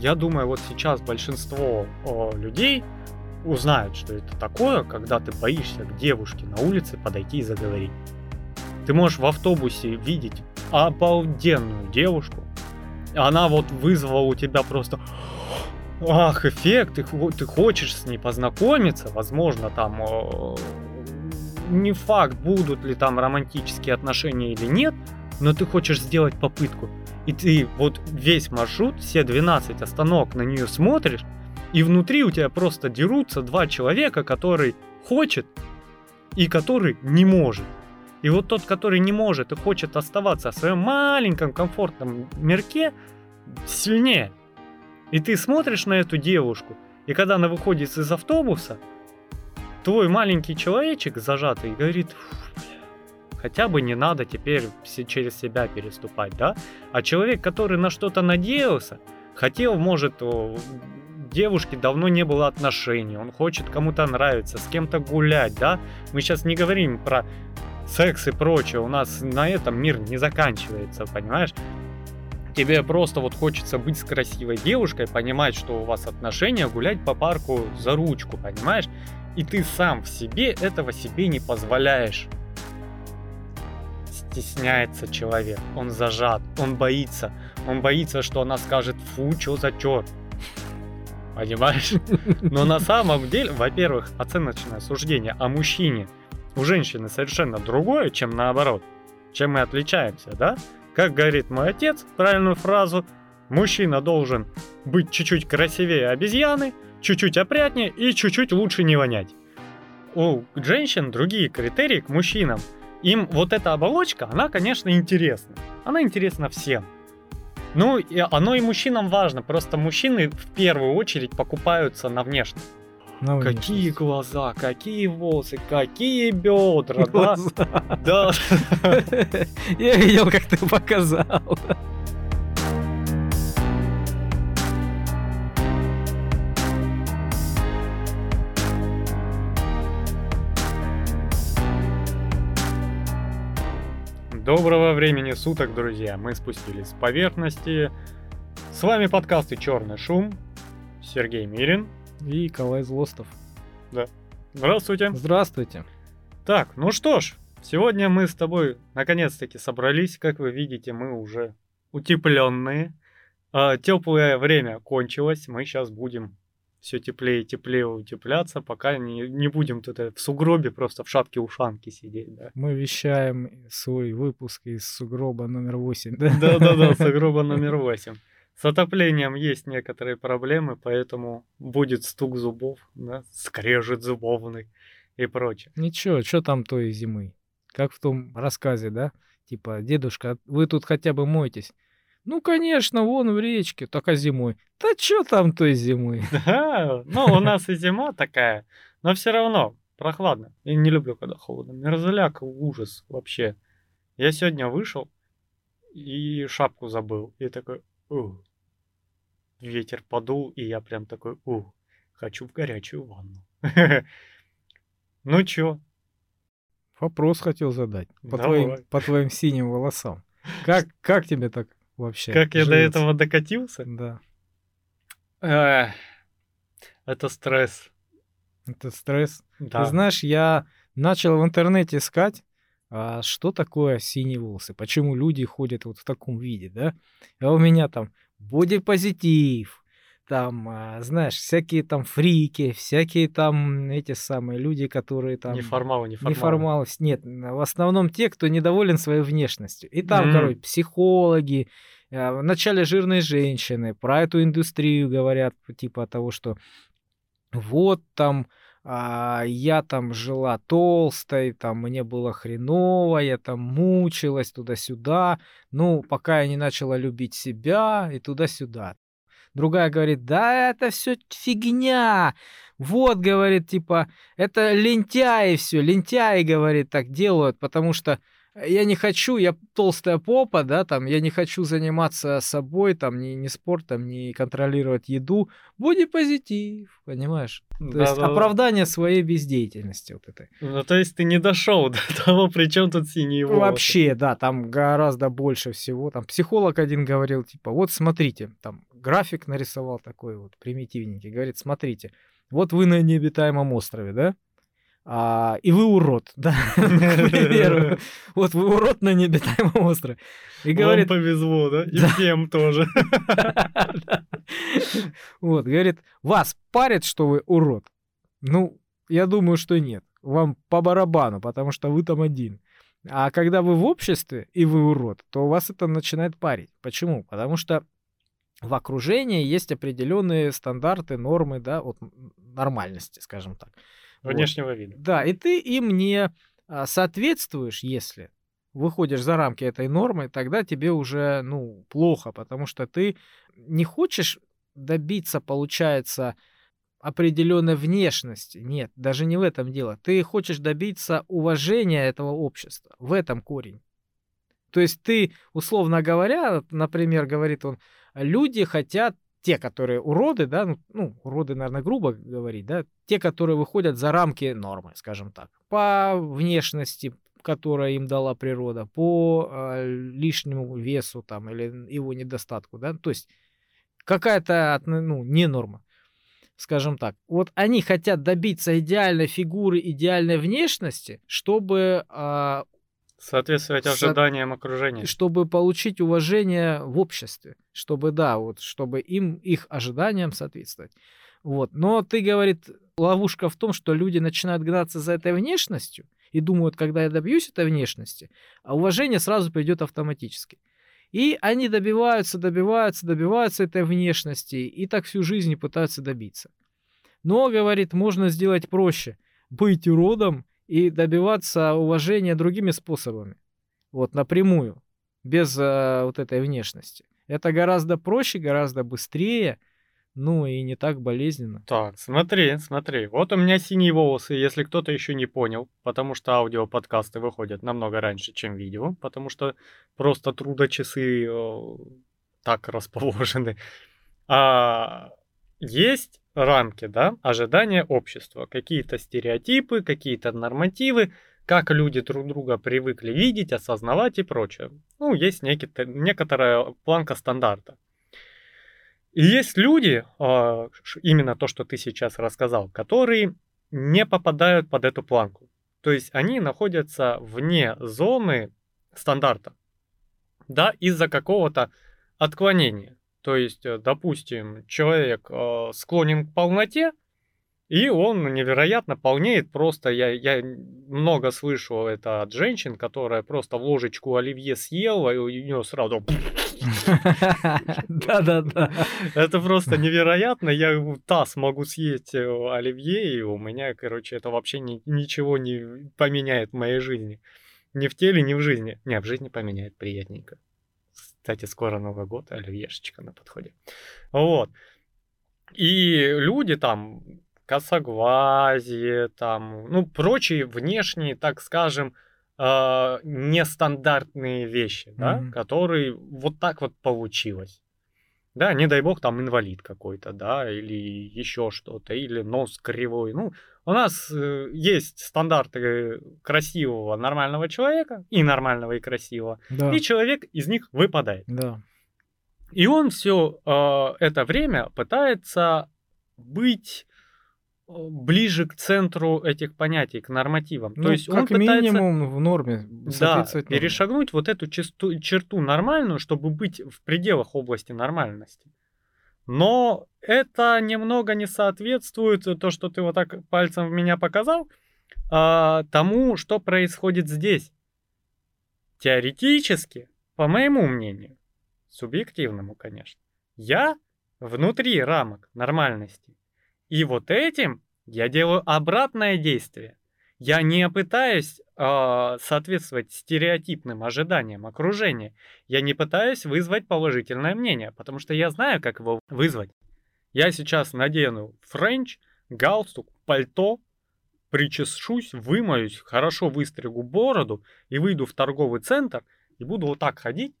я думаю, вот сейчас большинство о, людей узнают, что это такое, когда ты боишься к девушке на улице подойти и заговорить. Ты можешь в автобусе видеть обалденную девушку, она вот вызвала у тебя просто ах, эффект, ты, ты хочешь с ней познакомиться, возможно, там э, не факт, будут ли там романтические отношения или нет, но ты хочешь сделать попытку. И ты вот весь маршрут, все 12 остановок на нее смотришь, и внутри у тебя просто дерутся два человека, который хочет и который не может. И вот тот, который не может и хочет оставаться в своем маленьком комфортном мирке, сильнее. И ты смотришь на эту девушку, и когда она выходит из автобуса, твой маленький человечек зажатый говорит, хотя бы не надо теперь через себя переступать, да? А человек, который на что-то надеялся, хотел, может, девушке давно не было отношений, он хочет кому-то нравиться, с кем-то гулять, да? Мы сейчас не говорим про секс и прочее, у нас на этом мир не заканчивается, понимаешь? Тебе просто вот хочется быть с красивой девушкой, понимать, что у вас отношения, гулять по парку за ручку, понимаешь? И ты сам в себе этого себе не позволяешь. Стесняется человек, он зажат, он боится. Он боится, что она скажет, фу, чё за черт. Понимаешь? Но на самом деле, во-первых, оценочное суждение о мужчине у женщины совершенно другое, чем наоборот. Чем мы отличаемся, да? Как говорит мой отец, правильную фразу, мужчина должен быть чуть-чуть красивее обезьяны, чуть-чуть опрятнее и чуть-чуть лучше не вонять. У женщин другие критерии к мужчинам. Им вот эта оболочка, она, конечно, интересна. Она интересна всем. Ну, и оно и мужчинам важно. Просто мужчины в первую очередь покупаются на внешность. На какие глаза, какие волосы, какие бедра, да? Да. Я видел, как ты показал. Доброго времени суток, друзья! Мы спустились с поверхности. С вами подкасты «Черный шум». Сергей Мирин. И Николай Злостов. Да. Здравствуйте. Здравствуйте. Так, ну что ж, сегодня мы с тобой наконец-таки собрались. Как вы видите, мы уже утепленные. А, теплое время кончилось. Мы сейчас будем все теплее и теплее утепляться, пока не, не будем тут в сугробе просто в шапке-ушанке сидеть, да. Мы вещаем свой выпуск из сугроба номер 8, да? Да-да-да, сугроба номер 8. С отоплением есть некоторые проблемы, поэтому будет стук зубов, да, скрежет зубовный и прочее. Ничего, что там той зимы? Как в том рассказе, да? Типа, дедушка, вы тут хотя бы мойтесь. Ну, конечно, вон в речке, только зимой. Да что там той зимы? Да, ну, у нас и зима такая, но все равно прохладно. Я не люблю, когда холодно. Мерзляк, ужас вообще. Я сегодня вышел и шапку забыл. И такой, ух. Ветер подул, и я прям такой, ух, хочу в горячую ванну. Ну чё? Вопрос хотел задать. По твоим, по твоим синим волосам. Как, как тебе так вообще. Как я до этого докатился? Да. это стресс. Это стресс. Да. Ты знаешь, я начал в интернете искать, а что такое синие волосы, почему люди ходят вот в таком виде, да? А у меня там бодипозитив, там, а, знаешь, всякие там фрики, всякие там эти самые люди, которые там... Неформалы, неформалы. Неформалы, нет, в основном те, кто недоволен своей внешностью. И там, mm. короче, психологи, а, вначале жирные женщины, про эту индустрию говорят, типа того, что вот там а, я там жила толстой, там мне было хреново, я там мучилась туда-сюда, ну, пока я не начала любить себя и туда-сюда. Другая говорит, да это все фигня. Вот, говорит, типа, это лентяи все, лентяи, говорит, так делают, потому что я не хочу, я толстая попа, да, там, я не хочу заниматься собой, там, ни, ни спортом, ни контролировать еду. Будь позитив, понимаешь? То да, есть да, оправдание да. своей бездеятельности вот этой. Ну, то есть ты не дошел до того, при чем тут синие волосы. Вообще, да, там гораздо больше всего. Там психолог один говорил, типа, вот смотрите, там, график нарисовал такой вот примитивненький. Говорит, смотрите, вот вы на необитаемом острове, да? А, и вы урод, да, к примеру. Вот вы урод на необитаемом острове. И говорит... Вам повезло, да? И всем тоже. Вот, говорит, вас парит, что вы урод? Ну, я думаю, что нет. Вам по барабану, потому что вы там один. А когда вы в обществе и вы урод, то вас это начинает парить. Почему? Потому что в окружении есть определенные стандарты, нормы, да, вот нормальности, скажем так. Внешнего вот. вида. Да, и ты им не а, соответствуешь, если выходишь за рамки этой нормы, тогда тебе уже, ну, плохо, потому что ты не хочешь добиться, получается, определенной внешности. Нет, даже не в этом дело. Ты хочешь добиться уважения этого общества. В этом корень. То есть ты, условно говоря, например, говорит он, люди хотят, те, которые уроды, да, ну, ну уроды, наверное, грубо говорить, да, те, которые выходят за рамки нормы, скажем так, по внешности, которая им дала природа, по э, лишнему весу там или его недостатку, да, то есть какая-то, ну, не норма скажем так. Вот они хотят добиться идеальной фигуры, идеальной внешности, чтобы... Э, Соответствовать со... ожиданиям окружения. Чтобы получить уважение в обществе. Чтобы, да, вот, чтобы им, их ожиданиям соответствовать. Вот. Но ты, говорит, ловушка в том, что люди начинают гнаться за этой внешностью и думают, когда я добьюсь этой внешности, а уважение сразу придет автоматически. И они добиваются, добиваются, добиваются этой внешности, и так всю жизнь пытаются добиться. Но, говорит, можно сделать проще. Быть уродом и добиваться уважения другими способами. Вот, напрямую, без э, вот этой внешности. Это гораздо проще, гораздо быстрее, ну и не так болезненно. Так, смотри, смотри. Вот у меня синие волосы, если кто-то еще не понял, потому что аудиоподкасты выходят намного раньше, чем видео, потому что просто трудочасы э, так расположены. А есть рамки, да, ожидания общества, какие-то стереотипы, какие-то нормативы, как люди друг друга привыкли видеть, осознавать и прочее. Ну, есть некий, некоторая планка стандарта. И есть люди, а, именно то, что ты сейчас рассказал, которые не попадают под эту планку. То есть они находятся вне зоны стандарта, да, из-за какого-то отклонения. То есть, э, допустим, человек а, склонен к полноте, и он невероятно полнеет. Просто я, я много слышал это от женщин, которая просто в ложечку оливье съела, и у нее сразу да-да-да. Это просто невероятно. Я таз могу съесть э, оливье, и у меня, короче, это вообще ничего не поменяет в моей жизни. Ни в теле, ни в жизни. Не, в жизни поменяет приятненько. Кстати, скоро Новый год, оливьешечка на подходе. Вот. И люди там, косоглазие, там, ну, прочие внешние, так скажем, э, нестандартные вещи, да, mm-hmm. которые вот так вот получилось. Да, не дай бог, там инвалид какой-то, да, или еще что-то, или нос кривой. Ну, у нас э, есть стандарты красивого, нормального человека, и нормального, и красивого, да. и человек из них выпадает. Да. И он все э, это время пытается быть ближе к центру этих понятий, к нормативам. Ну, То есть как он пытается, минимум в норме да, норме. перешагнуть вот эту черту, черту нормальную, чтобы быть в пределах области нормальности. Но это немного не соответствует то, что ты вот так пальцем в меня показал, а, тому, что происходит здесь. Теоретически, по моему мнению, субъективному, конечно, я внутри рамок нормальности и вот этим я делаю обратное действие. Я не пытаюсь э, соответствовать стереотипным ожиданиям окружения. Я не пытаюсь вызвать положительное мнение, потому что я знаю, как его вызвать. Я сейчас надену френч, галстук, пальто, причешусь, вымоюсь, хорошо выстригу бороду и выйду в торговый центр и буду вот так ходить.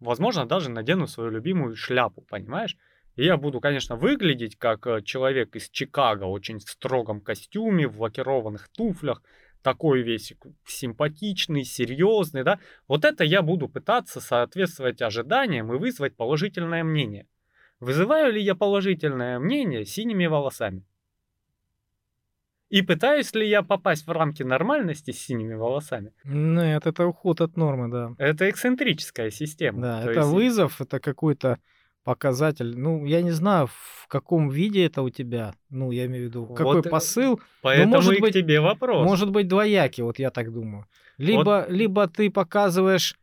Возможно, даже надену свою любимую шляпу, понимаешь? И я буду, конечно, выглядеть как э, человек из Чикаго, очень в строгом костюме, в лакированных туфлях, такой весь симпатичный, серьезный, да. Вот это я буду пытаться соответствовать ожиданиям и вызвать положительное мнение. Вызываю ли я положительное мнение синими волосами? И пытаюсь ли я попасть в рамки нормальности с синими волосами? Нет, это уход от нормы, да. Это эксцентрическая система. Да, То это есть- вызов, это какой-то показатель. Ну, я не знаю, в каком виде это у тебя. Ну, я имею в виду, какой Вот, э, посыл. Поэтому может и быть- к тебе вопрос. Может быть двоякий, вот я так думаю. Либо, либо ты показываешь,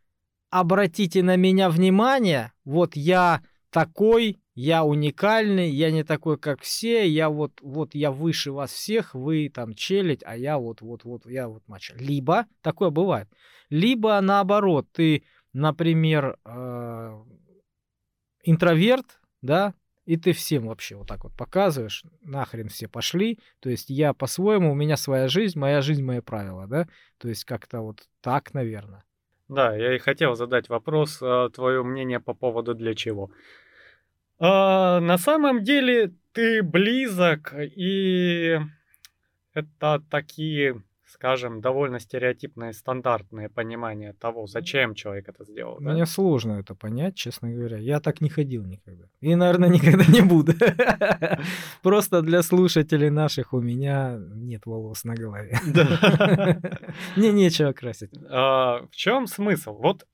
обратите на меня внимание, вот я такой, я уникальный, я не такой, как все, я вот, вот я выше вас всех, вы там челядь, а я вот, вот, вот, я вот мачо. Либо, такое бывает, либо наоборот, ты, например, э, интроверт, да, и ты всем вообще вот так вот показываешь, нахрен все пошли, то есть я по-своему, у меня своя жизнь, моя жизнь, мои правила, да, то есть как-то вот так, наверное. Да, я и хотел задать вопрос, а, твое мнение по поводу для чего. А, на самом деле ты близок, и это такие, скажем, довольно стереотипные, стандартные понимания того, зачем человек это сделал. да? Мне сложно это понять, честно говоря. Я так не ходил никогда. И, наверное, никогда не буду. Просто для слушателей наших у меня нет волос на голове. Да. Мне нечего красить. А, В чем смысл? Вот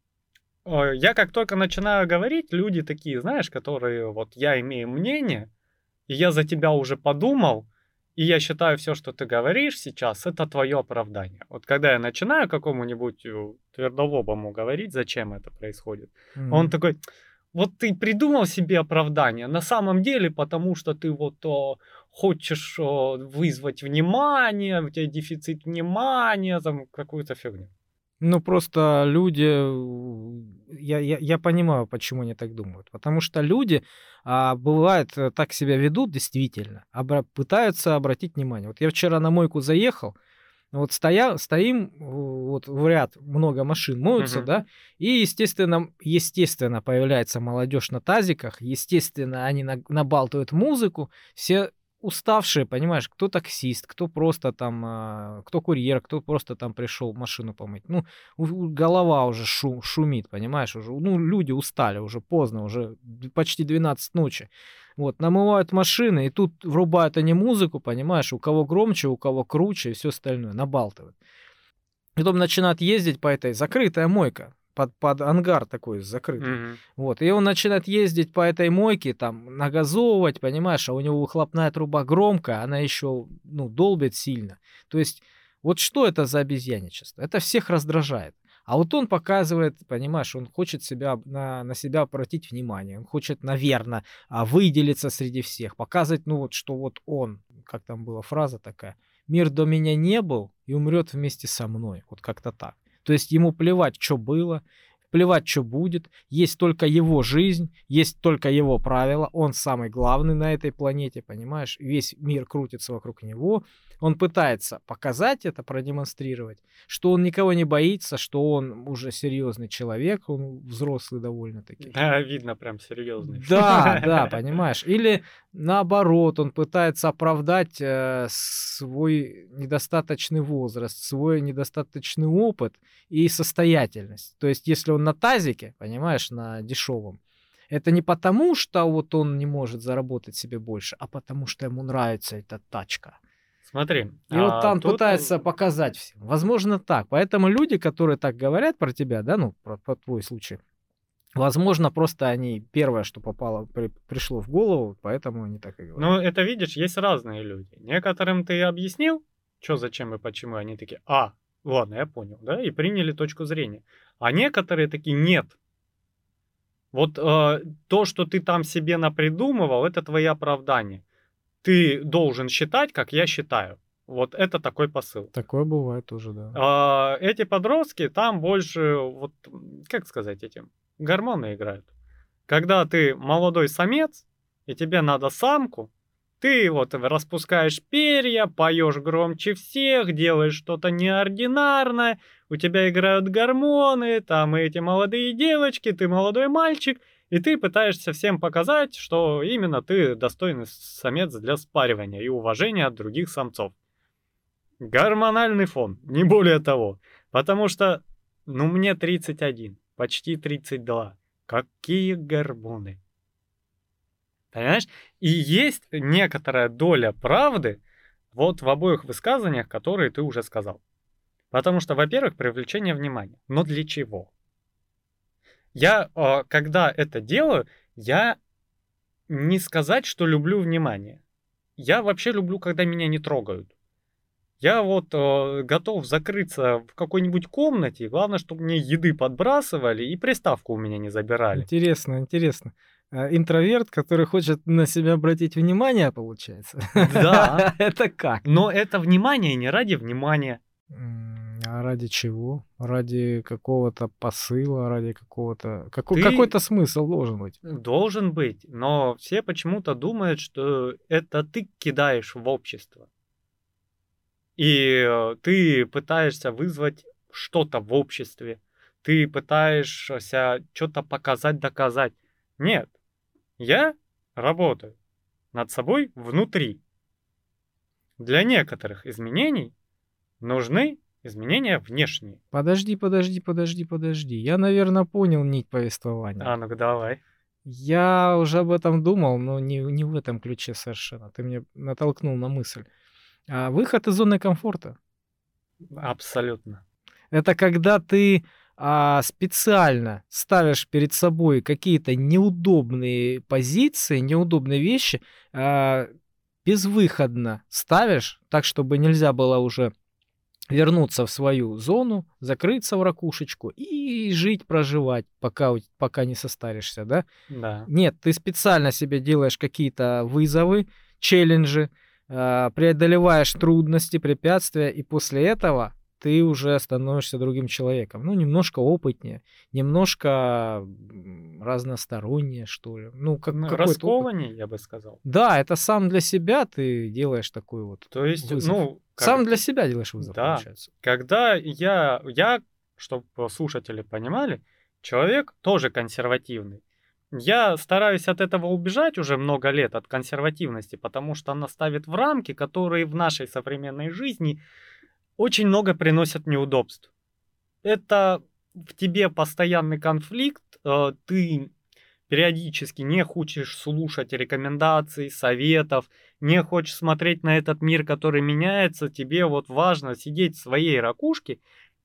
э, я как только начинаю говорить, люди такие, знаешь, которые вот я имею мнение, и я за тебя уже подумал, и я считаю все, что ты говоришь сейчас, это твое оправдание. Вот когда я начинаю какому-нибудь э, твердолобому говорить, зачем это происходит, он Мгм. такой, вот ты придумал себе оправдание, на самом деле, потому что ты вот о, хочешь о, вызвать внимание, у тебя дефицит внимания, там какую-то фигню. Ну, просто люди, э, я, я, я понимаю, почему они так думают. Потому что люди, а, бывает, э, так себя ведут действительно, обра- пытаются обратить внимание. Вот я вчера на мойку заехал, вот стоя, стоим, вот в ряд много машин моются, Мгм. да, и, естественно, естественно, появляется молодежь на тазиках, естественно, они на- набалтывают музыку, все уставшие, понимаешь, кто таксист, кто просто там, а, кто курьер, кто просто там пришел машину помыть. Ну, голова уже шу- шумит, понимаешь, уже, ну, люди устали, уже поздно, уже почти 12 ночи. Вот, намывают машины, и тут врубают они музыку, понимаешь, у кого громче, у кого круче и все остальное, набалтывают. Потом начинают ездить по этой, закрытая мойка, под, под ангар такой закрытый. Мгм. Вот, и он начинает ездить по этой мойке, там, нагазовывать, понимаешь, а у него выхлопная труба громкая, она еще, ну, долбит сильно. То есть, вот что это за обезьяничество? Это всех раздражает. А вот он показывает, понимаешь, он хочет себя, на, на себя обратить внимание, он хочет, наверное, выделиться среди всех, показывать, ну вот, что вот он, как там была фраза такая, мир до меня не был и умрет вместе со мной, вот как-то так. То есть ему плевать, что было, плевать, что будет, есть только его жизнь, есть только его правила, он самый главный на этой планете, понимаешь, весь мир крутится вокруг него, он пытается показать это, продемонстрировать, что он никого не боится, что он уже серьезный человек, он взрослый довольно-таки. Да, видно прям серьезный. Да, да, понимаешь. Или наоборот, он пытается оправдать э, свой недостаточный возраст, свой недостаточный опыт и состоятельность. То есть, если он на тазике, понимаешь, на дешевом, это не потому, что вот он не может заработать себе больше, а потому что ему нравится эта тачка. Смотри. И вот а, там тут, пытается показать всем. Возможно, так. Поэтому люди, которые так говорят про тебя, да, ну, про, про твой случай, возможно, просто они первое, что попало, при- пришло в голову, поэтому они так и говорят. Ну, это видишь, есть разные люди. Некоторым ты объяснил, что, зачем и почему, они такие, а, ладно, я понял, да, и приняли точку зрения. А некоторые такие, нет. Вот э, то, что ты там себе напридумывал, это твои оправдания. Ты должен считать, как я считаю. Вот это такой посыл. Такое бывает тоже, да. А, эти подростки там больше, вот, как сказать этим, гормоны играют. Когда ты молодой самец, и тебе надо самку, ты вот распускаешь перья, поешь громче всех, делаешь что-то неординарное, у тебя играют гормоны, там эти молодые девочки, ты молодой мальчик, и ты пытаешься всем показать, что именно ты достойный самец для спаривания и уважения от других самцов. Гормональный фон, не более того. Потому что, ну, мне 31, почти 32. Какие гормоны? Понимаешь? И есть некоторая доля правды вот в обоих высказываниях, которые ты уже сказал. Потому что, во-первых, привлечение внимания. Но для чего? Я, а, когда это делаю, я не сказать, что люблю внимание. Я вообще люблю, когда меня не трогают. Я вот э, готов закрыться в какой-нибудь комнате, главное, чтобы мне еды подбрасывали и приставку у меня не забирали. Интересно, интересно. А, интроверт, который хочет на себя обратить внимание, получается? Да. Это как? Но это внимание не ради внимания. А ради чего? Ради какого-то посыла, ради какого-то... Какой, ты... Какой-то смысл должен быть. Должен быть, но все почему-то думают, что это ты кидаешь в общество. И э, ты пытаешься вызвать что-то в обществе. Ты пытаешься что-то показать, доказать. Нет, я работаю над собой внутри. Для некоторых изменений нужны изменения внешние. Подожди, подожди, подожди, подожди. Я, наверное, понял нить повествования. А, ну-ка давай. Я уже об этом думал, но не, не в этом ключе совершенно. Ты мне натолкнул на мысль. А выход из зоны комфорта. Абсолютно. Это когда ты а, специально ставишь перед собой какие-то неудобные позиции, неудобные вещи, а, безвыходно ставишь, так, чтобы нельзя было уже вернуться в свою зону, закрыться в ракушечку и жить, проживать, пока, пока не состаришься, да? Да. Нет, ты специально себе делаешь какие-то вызовы, челленджи, э, преодолеваешь трудности, препятствия, и после этого ты уже становишься другим человеком. Ну, немножко опытнее, немножко разностороннее, что ли. Ну, как ну, Раскованнее, я бы сказал. Да, это сам для себя ты делаешь такой вот То есть, вызов. ну... Как... Сам для себя делаешь вызов, да. получается. Когда я, я, чтобы слушатели понимали, человек тоже консервативный. Я стараюсь от этого убежать уже много лет, от консервативности, потому что она ставит в рамки, которые в нашей современной жизни очень много приносят неудобств. Это в тебе постоянный конфликт, э, ты периодически не хочешь слушать рекомендаций, советов, не хочешь смотреть на этот мир, который меняется, тебе вот важно сидеть в своей ракушке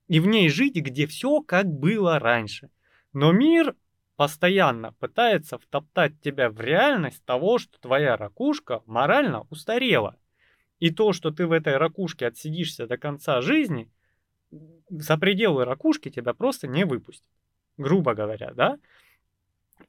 и в ней жить, где все как было раньше. Но мир постоянно пытается втоптать тебя в реальность того, что твоя ракушка морально устарела. И то, что ты в этой ракушке отсидишься до конца жизни, за пределы ракушки тебя просто не выпустят. Грубо говоря, да?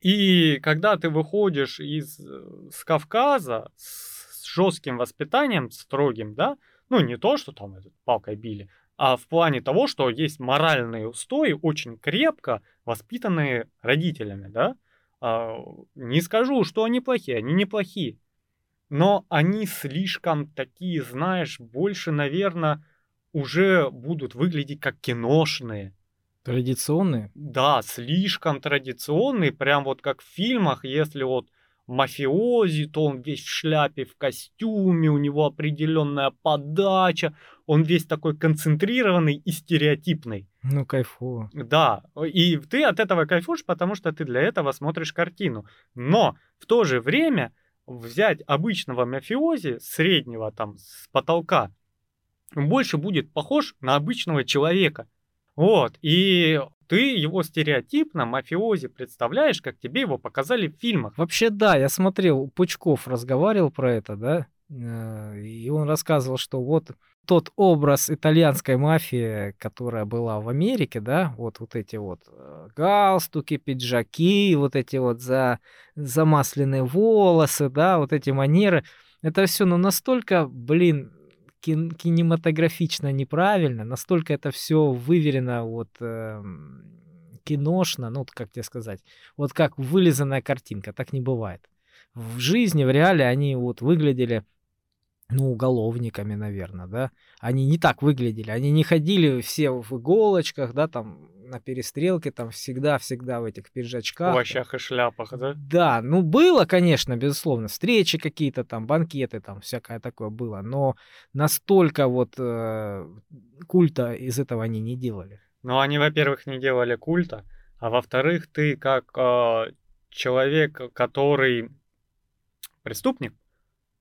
И когда ты выходишь из э, с Кавказа с жестким воспитанием, строгим, да, ну не то, что там этот, палкой били, а в плане того, что есть моральные устои, очень крепко воспитанные родителями, да, а, не скажу, что они плохие, они неплохие, но они слишком такие, знаешь, больше, наверное, уже будут выглядеть как киношные. Традиционные? Да, слишком традиционные, прям вот как в фильмах, если вот мафиози, то он весь в шляпе, в костюме, у него определенная подача, он весь такой концентрированный и стереотипный. Ну, кайфово. Да, и ты от этого кайфуешь, потому что ты для этого смотришь картину. Но в то же время взять обычного мафиози, среднего там с потолка, больше будет похож на обычного человека. Вот, и ты его стереотипно мафиози представляешь, как тебе его показали в фильмах. Вообще, да, я смотрел, Пучков разговаривал про это, да, э, и он рассказывал, что вот тот образ итальянской мафии, которая была в Америке, да, вот, вот эти вот э, галстуки, пиджаки, вот эти вот за, замасленные волосы, да, вот эти манеры, это все, ну, настолько, блин, кин- кинематографично неправильно, настолько это все выверено вот э, киношно, ну, как тебе сказать, вот как вылизанная картинка, так не бывает. В жизни, в реале они вот выглядели ну, уголовниками, наверное, да. Они не так выглядели, они не ходили все в иголочках, да, там, на перестрелке, там, всегда-всегда в этих пиджачках. В овощах и шляпах, да? Да, ну, было, конечно, безусловно, встречи какие-то там, банкеты там, всякое такое было, но настолько вот э, культа из этого они не делали. Ну, они, во-первых, не делали культа, а во-вторых, ты как э, человек, который преступник,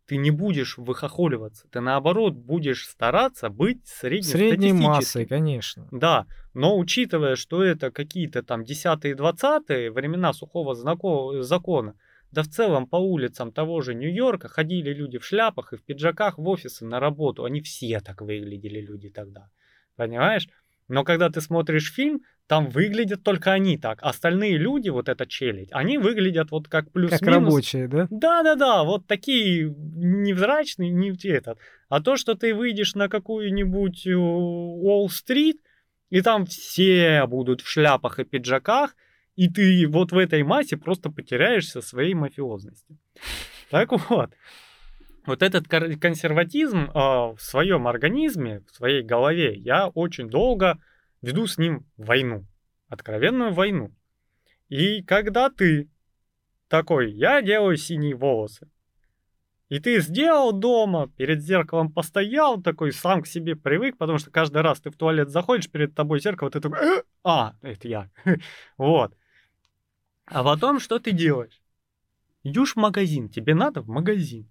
ты не будешь выхохоливаться, ты наоборот будешь стараться быть Средней массой, конечно. Да, но учитывая, что это какие-то там 10-20 времена сухого закона, да в целом по улицам того же Нью-Йорка ходили люди в шляпах и в пиджаках в офисы на работу. Они все так выглядели люди тогда. Понимаешь? Но когда ты смотришь фильм, там выглядят только они так. Остальные люди, вот эта челядь, они выглядят вот как плюс-минус. Как рабочие, да? Да-да-да, вот такие невзрачные, не этот. А то, что ты выйдешь на какую-нибудь э, Уолл-стрит, и там все будут в шляпах и пиджаках, и ты вот в этой массе просто потеряешься своей мафиозностью. Так вот, вот этот консерватизм э, в своем организме, в своей голове, я очень долго веду с ним войну, откровенную войну. И когда ты такой, я делаю синие волосы, и ты сделал дома, перед зеркалом постоял, такой сам к себе привык, потому что каждый раз ты в туалет заходишь, перед тобой зеркало, ты такой, «Э, а, это я. вот. А потом что ты делаешь? Идешь в магазин, тебе надо в магазин.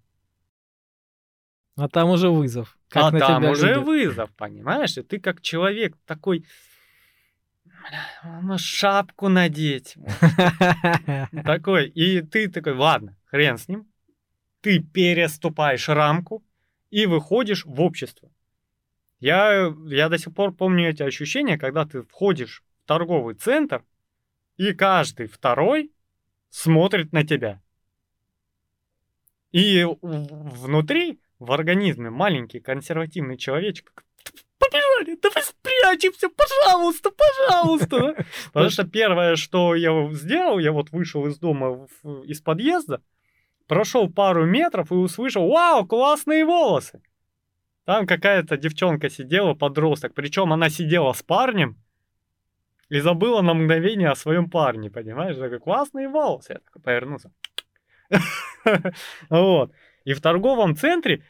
А там уже вызов. Как а там уже любят. вызов, понимаешь? И ты как человек такой, ну шапку надеть. Такой, и ты такой, ладно, хрен с ним. Ты переступаешь рамку и выходишь в общество. Я, я до сих пор помню эти ощущения, когда ты входишь в торговый центр, и каждый второй смотрит на тебя. И внутри, в организме, маленький консервативный человечек побежали, давай спрячемся, пожалуйста, пожалуйста. Потому что первое, что я сделал, я вот вышел из дома, из подъезда, прошел пару метров и услышал, вау, классные волосы. Там какая-то девчонка сидела, подросток, причем она сидела с парнем, и забыла на мгновение о своем парне, понимаешь? Такой, классные волосы. Я такой повернулся. Вот. И в торговом центре,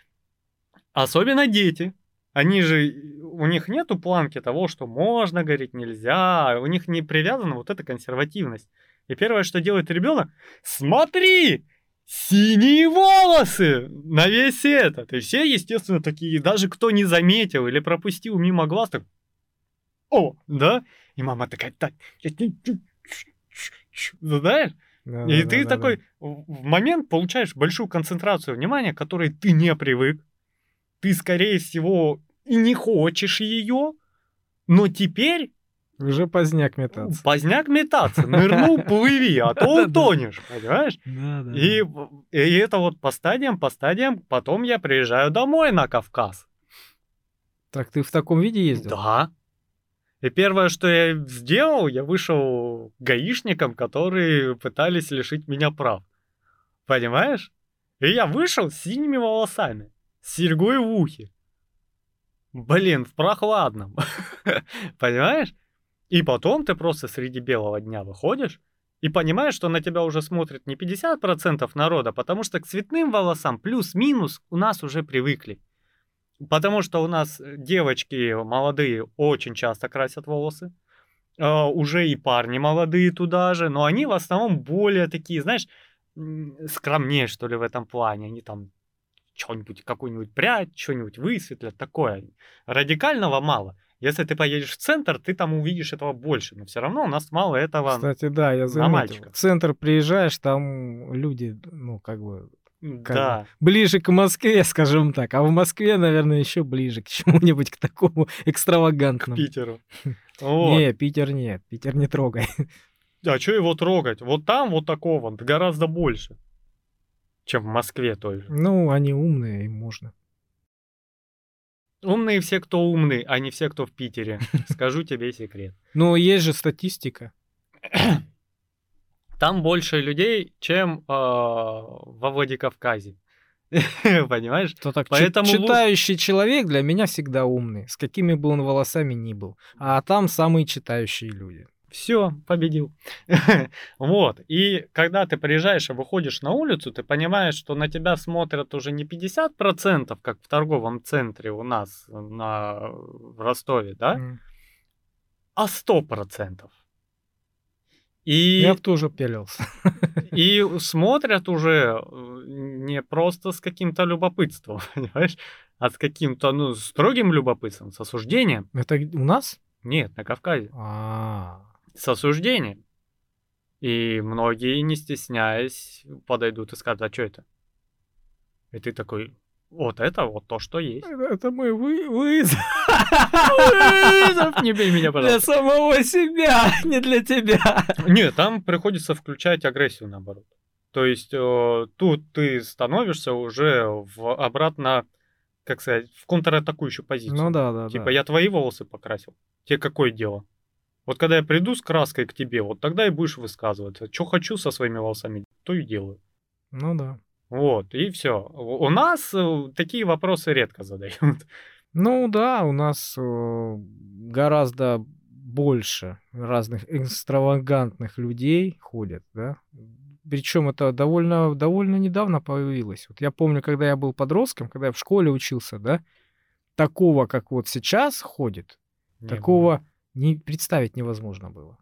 особенно дети, они же, у них нету планки того, что можно говорить, нельзя, у них не привязана вот эта консервативность. И первое, что делает ребенок, смотри, синие волосы на весь этот. И все, естественно, такие, даже кто не заметил или пропустил мимо глаз, так, о, да? И мама такая, так, знаешь? Да, и да, ты да, такой да. в момент получаешь большую концентрацию внимания, к которой ты не привык. Ты, скорее всего, и не хочешь ее, но теперь... Уже поздняк метаться. Поздняк метаться. Нырнул, плыви, а то утонешь, понимаешь? И, и это вот по стадиям, по стадиям. Потом я приезжаю домой на Кавказ. Так ты в таком виде ездил? Да. И первое, что я сделал, я вышел гаишникам, которые пытались лишить меня прав. Понимаешь? И я вышел с синими волосами, с серьгой в ухе. Блин, в прохладном. Понимаешь? И потом ты просто среди белого дня выходишь и понимаешь, что на тебя уже смотрит не 50% народа, потому что к цветным волосам плюс-минус у нас уже привыкли. Потому что у нас э, девочки молодые очень часто красят волосы. Uh, уже и парни молодые туда же, но они в основном более такие, знаешь, скромнее, что ли, в этом плане. Они там что-нибудь, какую-нибудь прядь, что-нибудь высветлят, такое. Радикального мало. Если ты поедешь в центр, ты там увидишь этого больше. Но все равно у нас мало этого Кстати, да, я заметил. В центр приезжаешь, там люди, ну, как бы да. Ближе к Москве, скажем так. А в Москве, наверное, еще ближе к чему-нибудь, к такому экстравагантному. К Питеру. Не, Питер нет. Питер не трогай. А что его трогать? Вот там вот такого гораздо больше, чем в Москве той же. Ну, они умные, им можно. Умные все, кто умный, а не все, кто в Питере. Скажу тебе секрет. Ну, есть же статистика. Там больше людей, чем э, во Владикавказе. Понимаешь? То так Поэтому читающий человек для меня всегда умный, с какими бы он волосами ни был. А там самые читающие люди. Все, победил. вот. И когда ты приезжаешь и выходишь на улицу, ты понимаешь, что на тебя смотрят уже не 50%, как в торговом центре у нас на в Ростове, да? Mm. А 100%. И, Я бы тоже пялился. и смотрят уже э, не просто с каким-то любопытством, понимаешь, а с каким-то, ну, строгим любопытством, с осуждением. Это у нас? Нет, на Кавказе. А, С осуждением. И многие, не стесняясь, подойдут и скажут, а что это? И ты такой, вот это вот то, что есть. это, это мой вы, вызов Вызов, Не бей меня, для пожалуйста. самого себя, не для тебя. Нет, там приходится включать агрессию наоборот. То есть э, тут ты становишься уже в обратно, как сказать, в контратакующую позицию. Ну да, да, Типа да. я твои волосы покрасил. Тебе какое дело? Вот когда я приду с краской к тебе, вот тогда и будешь высказываться. Что хочу со своими волосами, то и делаю. Ну да. Вот, и все. У нас э, такие вопросы редко задают. Ну да, у нас э, гораздо больше разных экстравагантных людей ходят, да. Причем это довольно, довольно недавно появилось. Вот я помню, когда я был подростком, когда я в школе учился, да, такого, как вот сейчас ходит, Не такого не представить невозможно было.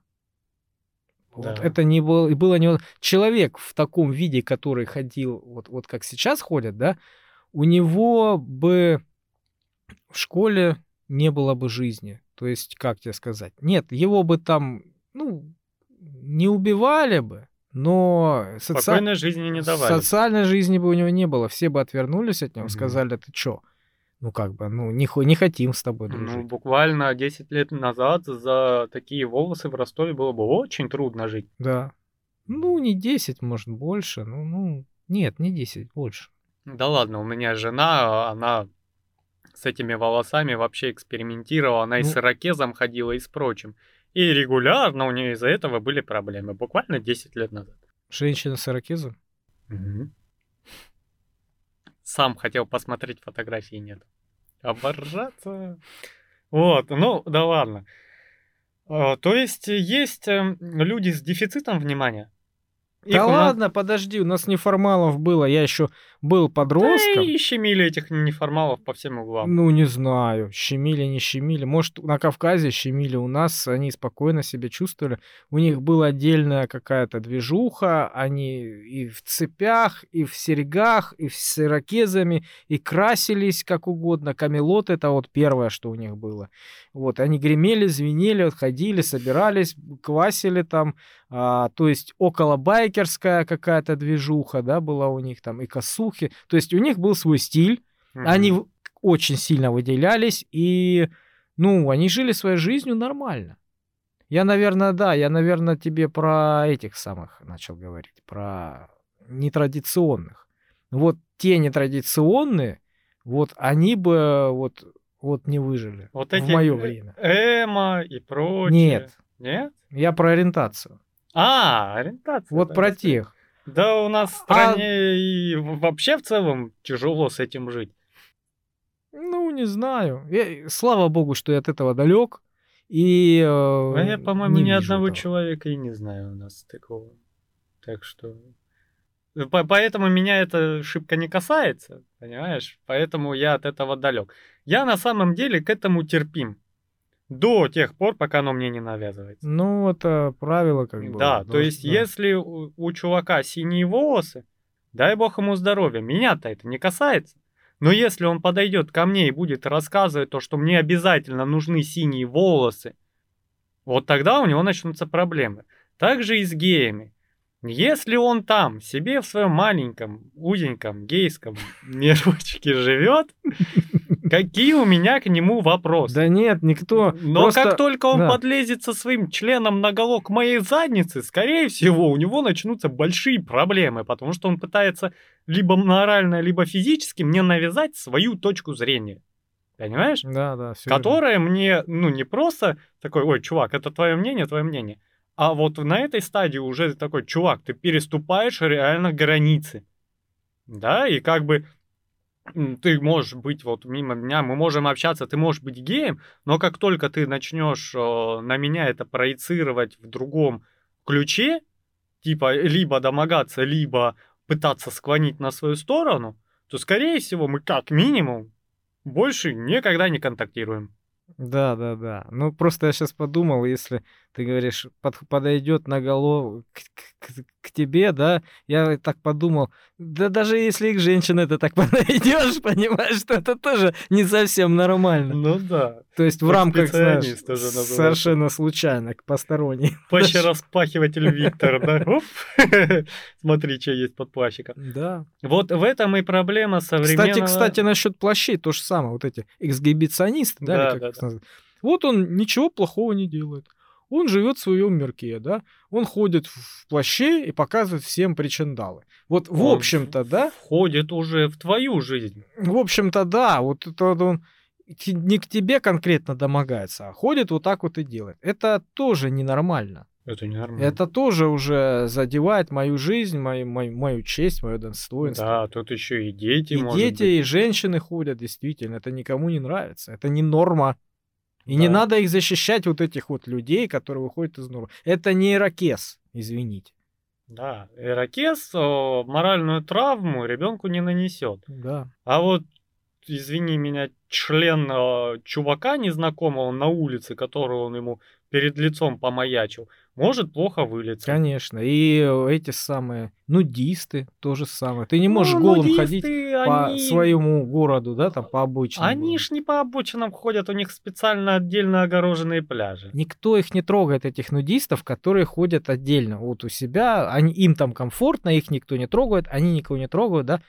Вот Да. это не было, и было не человек в таком виде, который ходил, вот, вот как сейчас ходят, да, у него бы в школе не было бы жизни. То есть, как тебе сказать? Нет, его бы там, ну, не убивали бы, но соци- жизни не давали. социальной жизни бы у него не было. Все бы отвернулись от него, Мгм. сказали, ты чё? Ну, как бы, ну, не, не хотим с тобой Ну, дружить. буквально 10 лет назад за такие волосы в Ростове было бы очень трудно жить. Да. Ну, не 10, может, больше. Ну, ну, нет, не 10, больше. Да ладно, у меня жена, она с этими волосами вообще экспериментировала. Она и с Ну. ирокезом ходила, и с прочим. И регулярно у нее из-за этого были проблемы. Буквально 10 лет назад. Женщина с ирокезом? Сам хотел посмотреть фотографии, нет. Оборжаться. Вот, ну, да ладно. А, То есть есть эм, люди с дефицитом внимания. Да нас- ладно, подожди, у нас неформалов было, я еще был Да подростком. и щемили этих неформалов по всем углам. Ну, не знаю, щемили, не щемили. Может, на Кавказе щемили у нас, они спокойно себя чувствовали. У них была отдельная какая-то движуха, они и в цепях, и в серьгах, и с ирокезами, и красились как угодно. Камелот — это вот первое, что у них было. Вот, они гремели, звенели, вот ходили, собирались, квасили там, а, то есть около байкерская какая-то движуха, да, была у них там, и косухи. То есть у них был свой стиль, Мгм. они очень сильно выделялись, и, ну, они жили своей жизнью нормально. Я, наверное, да, я, наверное, тебе про этих самых начал говорить, про нетрадиционных. Вот те нетрадиционные, вот они бы вот, вот не выжили Вот в эти мое э, время. Эмо и прочее. Нет. Нет? Я про ориентацию. А, ориентация. Вот да, про тех. Да у нас в А- стране и в- вообще в целом тяжело с этим жить. Ну, не знаю. Я- слава богу, что я от этого далек. И э, А я, по-моему, ни одного этого. человека и не знаю у нас такого. Так что... По- Поэтому меня это шибко не касается, понимаешь? Поэтому я от этого далек. Я на самом деле к этому терпим. До тех пор, пока оно мне не навязывается. Ну, это правило как бы. Да, то есть да. если у, у чувака синие волосы, дай бог ему здоровья, меня-то это не касается. Но если он подойдет ко мне и будет рассказывать то, что мне обязательно нужны синие волосы, вот тогда у него начнутся проблемы. Так же и с геями. Если он там себе в своем маленьком, узеньком гейском мирочке живет, какие у меня к нему вопросы? Да нет, никто. Но просто- как только он да. подлезет со своим членом на головок моей задницы, скорее всего, у него начнутся большие проблемы, потому что он пытается либо морально, либо физически мне навязать свою точку зрения. Понимаешь? Да, да. Которая мне, ну, не просто такой, ой, чувак, это твое мнение, твое мнение. А вот на этой стадии уже такой, чувак, ты переступаешь реально границы. Да, и как бы ты можешь быть вот мимо меня, мы можем общаться, ты можешь быть геем, но как только ты начнешь э, на меня это проецировать в другом ключе, типа либо домогаться, либо пытаться склонить на свою сторону, то, скорее всего, мы как минимум больше никогда не контактируем. Да, да, да. Ну, просто я сейчас подумал, если ты говоришь, под, подойдет на голову к, к, к тебе, да, я так подумал, да даже если их женщина ты так подойдешь, понимаешь, что это тоже не совсем нормально. Ну да. То есть в рамках, знаешь, совершенно случайно, к посторонней. Пащераспахиватель Виктор, да? Смотри, что есть под плащиком. Да. Вот в этом и проблема современного... Кстати, кстати, насчет плащей то же самое. Вот эти эксгибиционисты, да, да, да, да. Вот он ничего плохого не делает. Он живет в своем мирке, да, он ходит в плаще и показывает всем причиндалы. Вот, в он общем-то, да. Входит уже в твою жизнь. В общем-то, да, вот это он не к тебе конкретно домогается, а ходит вот так вот и делает. Это тоже ненормально. Это ненормально. Это тоже уже задевает мою жизнь, мою, мою, мою честь, мое достоинство. Да, тут еще и дети. И дети, быть. и женщины ходят, действительно. Это никому не нравится. Это не норма. И да. не надо их защищать, вот этих вот людей, которые выходят из нормы. Это не ирокез, извините. Да, ирокез моральную травму ребенку не нанесет. Да. А вот, извини меня, член э, чувака незнакомого на улице, который он ему перед лицом помаячил, может плохо вылиться. Конечно. И эти самые нудисты тоже самое. Ты не можешь ну, голым ходить они... по своему городу, да, там по обочинам. Они ж не по обочинам ходят, у них специально отдельно огороженные пляжи. Никто их не трогает, этих нудистов, которые ходят отдельно. Вот у себя, они, им там комфортно, их никто не трогает, они никого не трогают, да.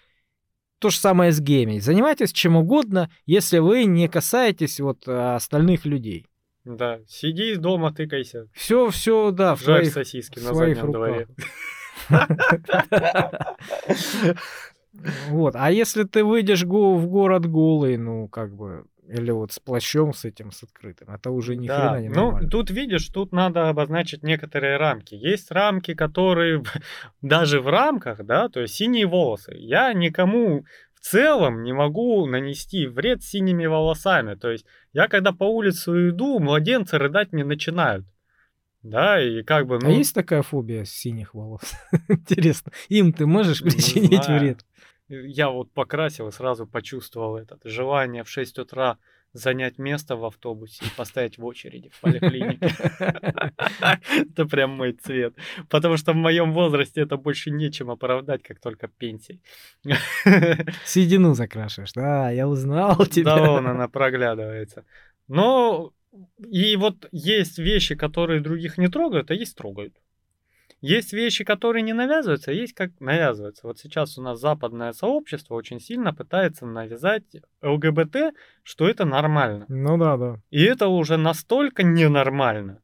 То же самое с геймей. Занимайтесь чем угодно, если вы не касаетесь вот остальных людей. Да, сиди дома, тыкайся. Все, все, да, в Жарь своих, сосиски на заднем руках. дворе. Вот, а если ты выйдешь в город голый, ну, как бы, или вот с плащом с этим, с открытым, это уже ни да, хрена не Ну, тут видишь, тут надо обозначить некоторые рамки. Есть рамки, которые даже в рамках, да, то есть синие волосы. Я никому целом не могу нанести вред синими волосами. То есть я когда по улице иду, младенцы рыдать не начинают. Да, и как бы... А ну... А есть такая фобия синих волос? Интересно. Им ты можешь причинить вред? Я вот покрасил и сразу почувствовал это желание в 6 утра занять место в автобусе и поставить в очереди в поликлинике. Это прям мой цвет. Потому что в моем возрасте это больше нечем оправдать, как только пенсией. Седину закрашиваешь, да, я узнал тебя. Да, вон она проглядывается. Но и вот есть вещи, которые других не трогают, а есть трогают. Есть вещи, которые не навязываются, а есть как навязываются. Вот сейчас у нас западное сообщество очень сильно пытается навязать ЛГБТ, что это нормально. Ну да, да. И это уже настолько ненормально,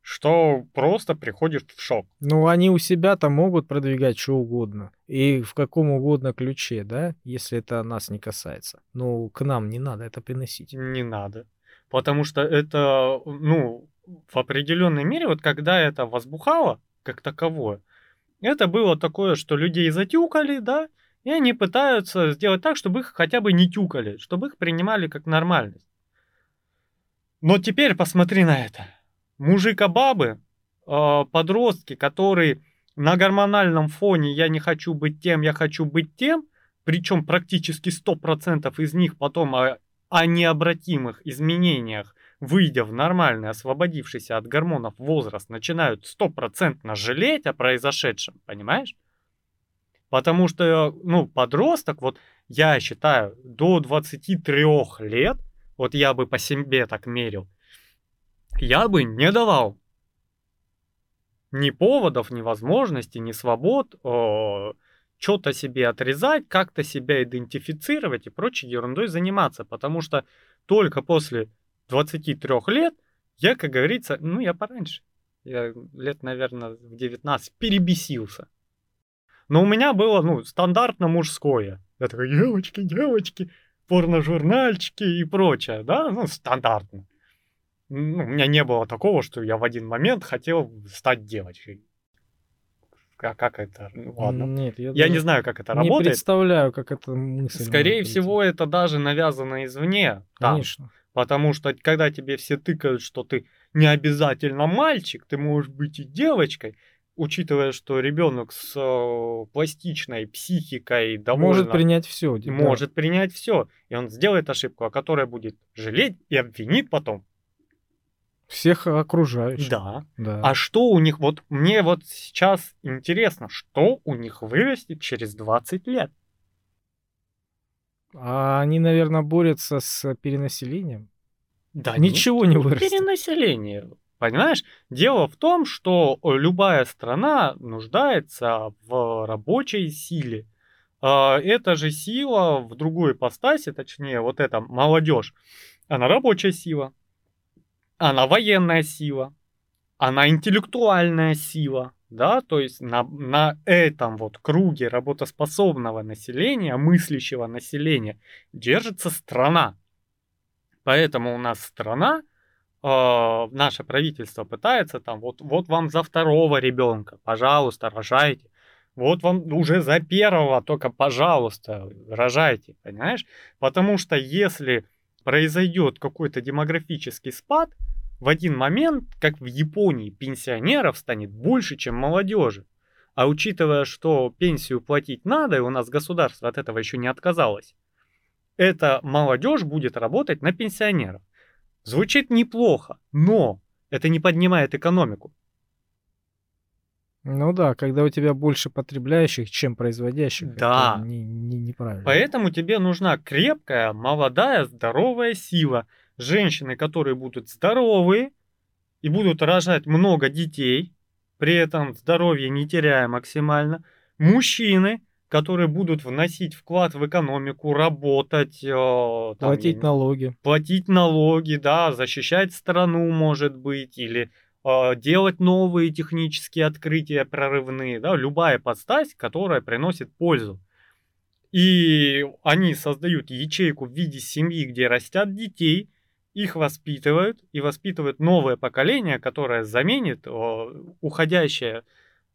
что просто приходишь в шок. Ну, они у себя-то могут продвигать что угодно. И в каком угодно ключе, да, если это нас не касается. Ну, к нам не надо это приносить. Не надо. Потому что это, ну, в определенной мере, вот когда это возбухало, как таковое. Это было такое, что людей затюкали, да, и они пытаются сделать так, чтобы их хотя бы не тюкали, чтобы их принимали как нормальность. Но теперь посмотри на это. Мужика бабы, а, подростки, которые на гормональном фоне «я не хочу быть тем, я хочу быть тем», причем практически 100% из них потом о, о необратимых изменениях выйдя в нормальный, освободившийся от гормонов возраст, начинают стопроцентно жалеть о произошедшем, понимаешь? Потому что, ну, подросток, вот я считаю, до 23 лет, вот я бы по себе так мерил, я бы не давал ни поводов, ни возможностей, ни свобод что-то себе отрезать, как-то себя идентифицировать и прочей ерундой заниматься. Потому что только после 23 лет я, как говорится, ну я пораньше, я лет, наверное, в 19 перебесился. Но у меня было, ну, стандартно мужское. Я такой, девочки, девочки, порно-журнальчики и прочее, да, ну, стандартно. Ну, у меня не было такого, что я в один момент хотел стать девочкой. А как это? Ну, ладно. Нет, я, я не знаю, как это не работает. Не представляю, как это мысль. Скорее всего, это даже навязано извне. Конечно. Потому что когда тебе все тыкают, что ты не обязательно мальчик, ты можешь быть и девочкой, учитывая, что ребенок с э, пластичной психикой довольно... Может принять все. Может да. принять все. И он сделает ошибку, о которой будет жалеть и обвинит потом. Всех окружающих. Да. Да. А что у них, вот мне вот сейчас интересно, что у них вырастет через 20 лет? А они, наверное, борются с перенаселением. Да Ничего не вырастет. Перенаселение. Понимаешь, дело в том, что любая страна нуждается в рабочей силе. А, Эта же сила в другой ипостаси, точнее, вот эта молодежь, она рабочая сила, она военная сила, она интеллектуальная сила, да, то есть на, на этом вот круге работоспособного населения, мыслящего населения держится страна. Поэтому у нас страна, э, наше правительство пытается там, вот, вот вам за второго ребенка, пожалуйста, рожайте. Вот вам уже за первого, только, пожалуйста, рожайте, понимаешь? Потому что если произойдет какой-то демографический спад, в один момент, как в Японии, пенсионеров станет больше, чем молодежи. А учитывая, что пенсию платить надо, и у нас государство от этого еще не отказалось, эта молодежь будет работать на пенсионеров. Звучит неплохо, но это не поднимает экономику. Ну да, когда у тебя больше потребляющих, чем производящих, Да. это не, не- неправильно. Поэтому тебе нужна крепкая, молодая, здоровая сила. Женщины, которые будут здоровые и будут рожать много детей, при этом здоровье не теряя максимально. Мужчины, которые будут вносить вклад в экономику, работать, э, там, Платить налоги. платить налоги, да, защищать страну, может быть, или э, делать новые технические открытия прорывные, да, любая подстать, которая приносит пользу. И они создают ячейку в виде семьи, где растят детей, их воспитывают и воспитывают новое поколение, которое заменит уходящее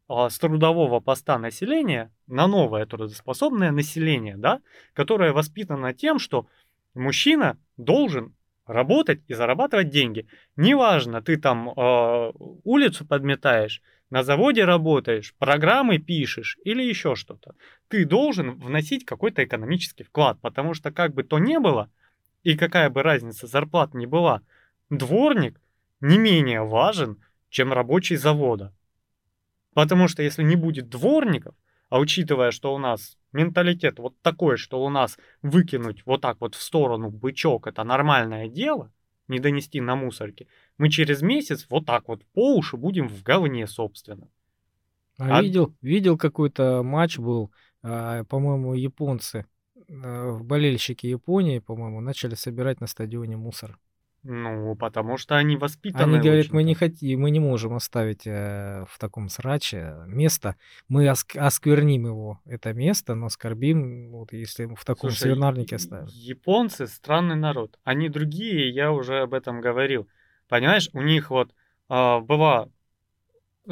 с трудового поста населения на новое трудоспособное население, да, которое воспитано тем, что мужчина должен работать и зарабатывать деньги. Неважно, ты там э, улицу подметаешь, на заводе работаешь, программы пишешь или еще что-то. Ты должен вносить какой-то экономический вклад, потому что как бы то ни было, и какая бы разница зарплат ни была, дворник не менее важен, чем рабочий завода. Потому что если не будет дворников, а учитывая, что у нас менталитет вот такой, что у нас выкинуть вот так вот в сторону бычок это нормальное дело, не донести на мусорке, мы через месяц вот так вот по уши будем в говне, собственно. А, А- видел, видел какой-то матч был, а, по-моему, японцы, болельщики Японии, по-моему, начали собирать на стадионе мусор. Ну, потому что они воспитаны. Они говорят, мы не хотим, мы не можем оставить э, в таком сраче место, мы оск- оскверним его, это место, но оскорбим, вот если в таком Слушай, свинарнике оставим. Японцы странный народ. Они другие, я уже об этом говорил. Понимаешь, у них вот а, была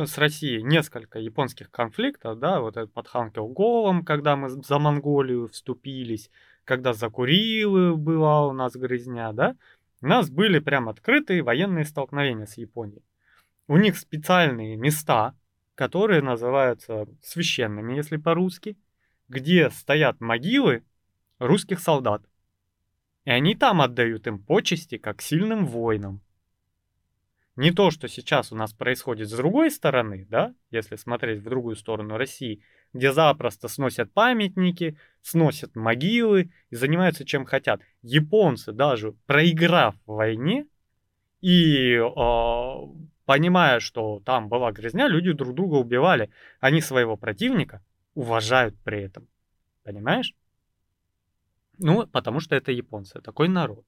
с Россией несколько японских конфликтов, да, вот этот под Ханкелголом, когда мы за Монголию вступились, когда за Курилы была у нас грызня, да, у нас были прям открытые военные столкновения с Японией. У них специальные места, которые называются священными, если по-русски, где стоят могилы русских солдат. И они там отдают им почести как сильным воинам. Не то, что сейчас у нас происходит с другой стороны, да, если смотреть в другую сторону России, где запросто сносят памятники, сносят могилы и занимаются чем хотят. Японцы даже проиграв в войне и э, понимая, что там была грязня, люди друг друга убивали. Они своего противника уважают при этом. Понимаешь? Ну, потому что это японцы, такой народ.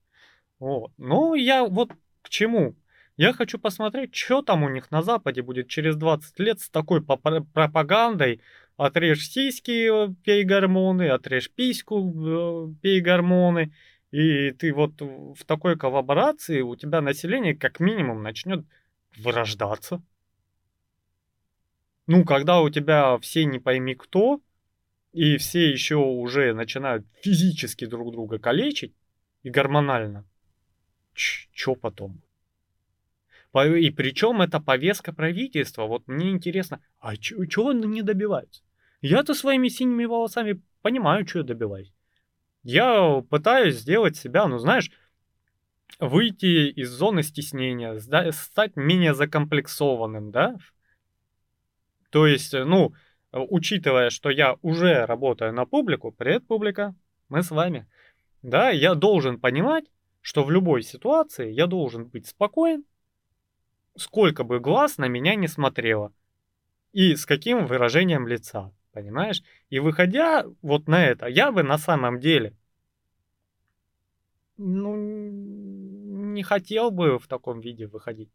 Вот. Ну, я вот к чему? Я хочу посмотреть, что там у них на Западе будет через 20 лет с такой пропагандой. Отрежь сиськи, э, пей гормоны, отрежь письку, э, пей гормоны. И ты вот в такой коллаборации, у тебя население как минимум начнет вырождаться. Ну, когда у тебя все не пойми кто, и все еще уже начинают физически друг друга калечить и гормонально, что потом? И причем это повестка правительства. Вот мне интересно, а чего они добиваются? Я-то своими синими волосами понимаю, что я добиваюсь. Я пытаюсь сделать себя, ну знаешь, выйти из зоны стеснения, стать менее закомплексованным, да? То есть, ну, учитывая, что я уже работаю на публику, привет, публика, мы с вами, да, я должен понимать, что в любой ситуации я должен быть спокоен, сколько бы глаз на меня не смотрело, и с каким выражением лица, понимаешь? И выходя вот на это, я бы на самом деле, ну, не хотел бы в таком виде выходить.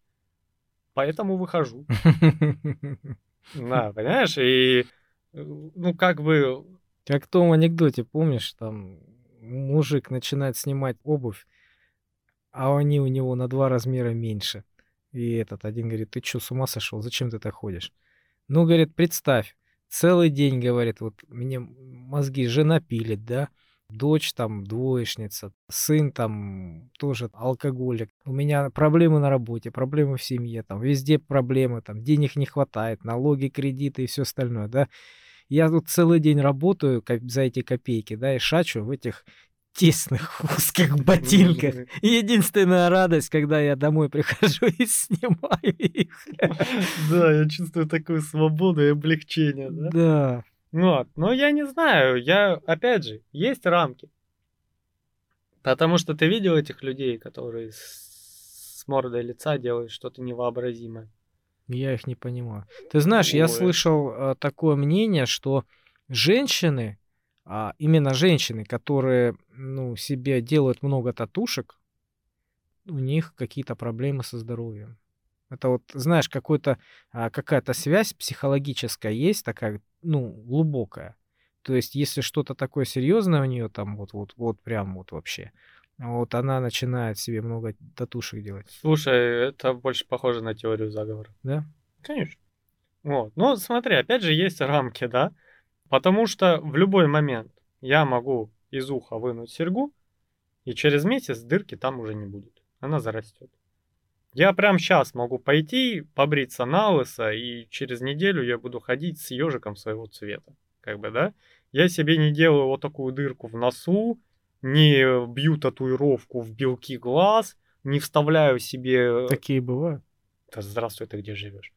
Поэтому выхожу. Да, понимаешь? И, ну, как бы... Как в том анекдоте, помнишь, там мужик начинает снимать обувь, а они у него на два размера меньше. И этот один говорит, ты что, с ума сошел? Зачем ты так ходишь? Ну, говорит, представь, целый день, говорит, вот мне мозги жена пилит, да, дочь там двоечница, сын там тоже алкоголик. У меня проблемы на работе, проблемы в семье, там везде проблемы, там денег не хватает, налоги, кредиты и все остальное, да. Я тут целый день работаю за эти копейки, да, и шачу в этих тесных узких ботинках. Единственная радость, когда я домой прихожу и снимаю их. Да, я чувствую такую свободу и облегчение, да? Да. Вот. Но я не знаю, я, опять же, есть рамки. Потому что ты видел этих людей, которые с, мордой лица делают что-то невообразимое. Я их не понимаю. Ты знаешь, Ой. я слышал а, такое мнение, что женщины, а, именно женщины, которые ну, себе делают много татушек, у них какие-то проблемы со здоровьем. Это вот, знаешь, какой-то, а, какая-то связь психологическая есть такая, ну, глубокая. То есть, если что-то такое серьезное у нее там, вот, вот, вот прям вот вообще, вот она начинает себе много татушек делать. Слушай, это больше похоже на теорию заговора. Да? Конечно. Вот. Ну, смотри, опять же, есть рамки, да? Потому что в любой момент я могу из уха вынуть серьгу, и через месяц дырки там уже не будет. Она зарастет. Я прям сейчас могу пойти, побриться на лысо, и через неделю я буду ходить с ежиком своего цвета. Как бы, да? Я себе не делаю вот такую дырку в носу, не бью татуировку в белки глаз, не вставляю себе... Такие бывают. Да здравствуй, ты где живешь?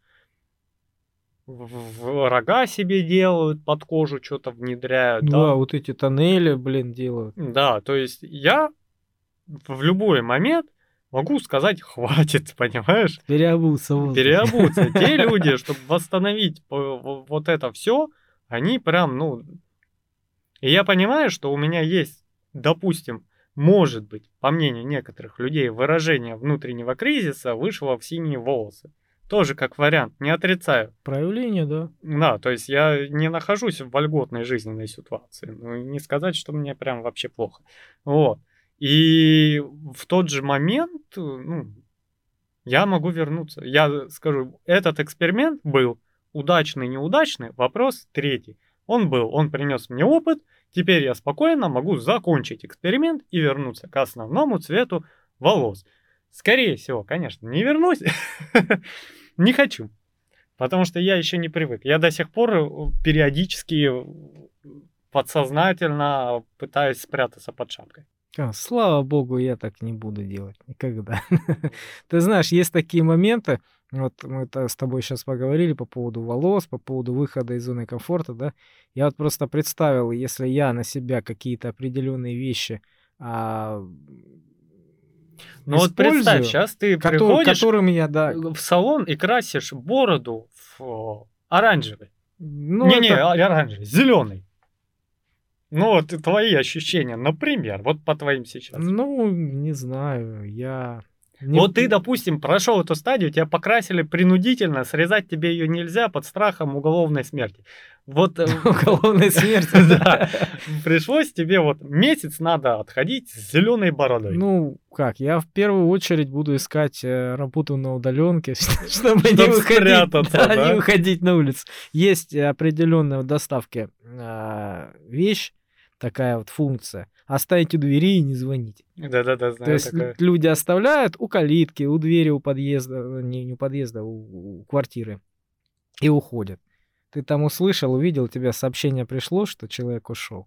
В, рога себе делают, под кожу что-то внедряют. Да, да, вот эти тоннели, блин, делают. Да, то есть я в любой момент могу сказать, хватит, понимаешь? Переобуться. Вот. Переобуться. Те люди, чтобы восстановить вот это все, они прям, ну... И я понимаю, что у меня есть, допустим, может быть, по мнению некоторых людей, выражение внутреннего кризиса вышло в синие волосы. Тоже как вариант, не отрицаю. Проявление, да. Да, то есть я не нахожусь в вольготной жизненной ситуации. Ну, не сказать, что мне прям вообще плохо. Вот. И в тот же момент, ну, я могу вернуться. Я скажу, этот эксперимент был удачный, неудачный, вопрос третий. Он был, он принес мне опыт, теперь я спокойно могу закончить эксперимент и вернуться к основному цвету волос. Скорее всего, конечно, не вернусь, не хочу, потому что я еще не привык. Я до сих пор э, периодически подсознательно пытаюсь спрятаться под шапкой. А, слава богу, я так не буду делать никогда. Ты знаешь, есть такие моменты, вот мы с тобой сейчас поговорили по поводу волос, по поводу выхода из зоны комфорта, да. Я вот просто представил, если я на себя какие-то определенные вещи а, ну вот представь, сейчас ты который, приходишь которым я, да. в салон и красишь бороду в оранжевый. Ну, Не-не, это... оранжевый, зеленый. Ну, вот твои ощущения, например, вот по твоим сейчас. Ну, не знаю, я... Не... Вот ты, допустим, прошел эту стадию, тебя покрасили принудительно, срезать тебе ее нельзя под страхом уголовной смерти. Вот э, уголовной смерти, да. Пришлось тебе вот месяц надо отходить с зеленой бородой. Ну, как, я в первую очередь буду искать э, работу на удаленке, чтобы не выходить, не выходить на улицу. Есть определенная в доставке а, вещь, такая вот функция. Оставить у двери и не звонить. Да-да-да, знаю То есть такое. люди оставляют у калитки, у двери, у подъезда, не, не у подъезда, у, у квартиры и уходят. Ты там услышал, увидел, у тебя сообщение пришло, что человек ушел.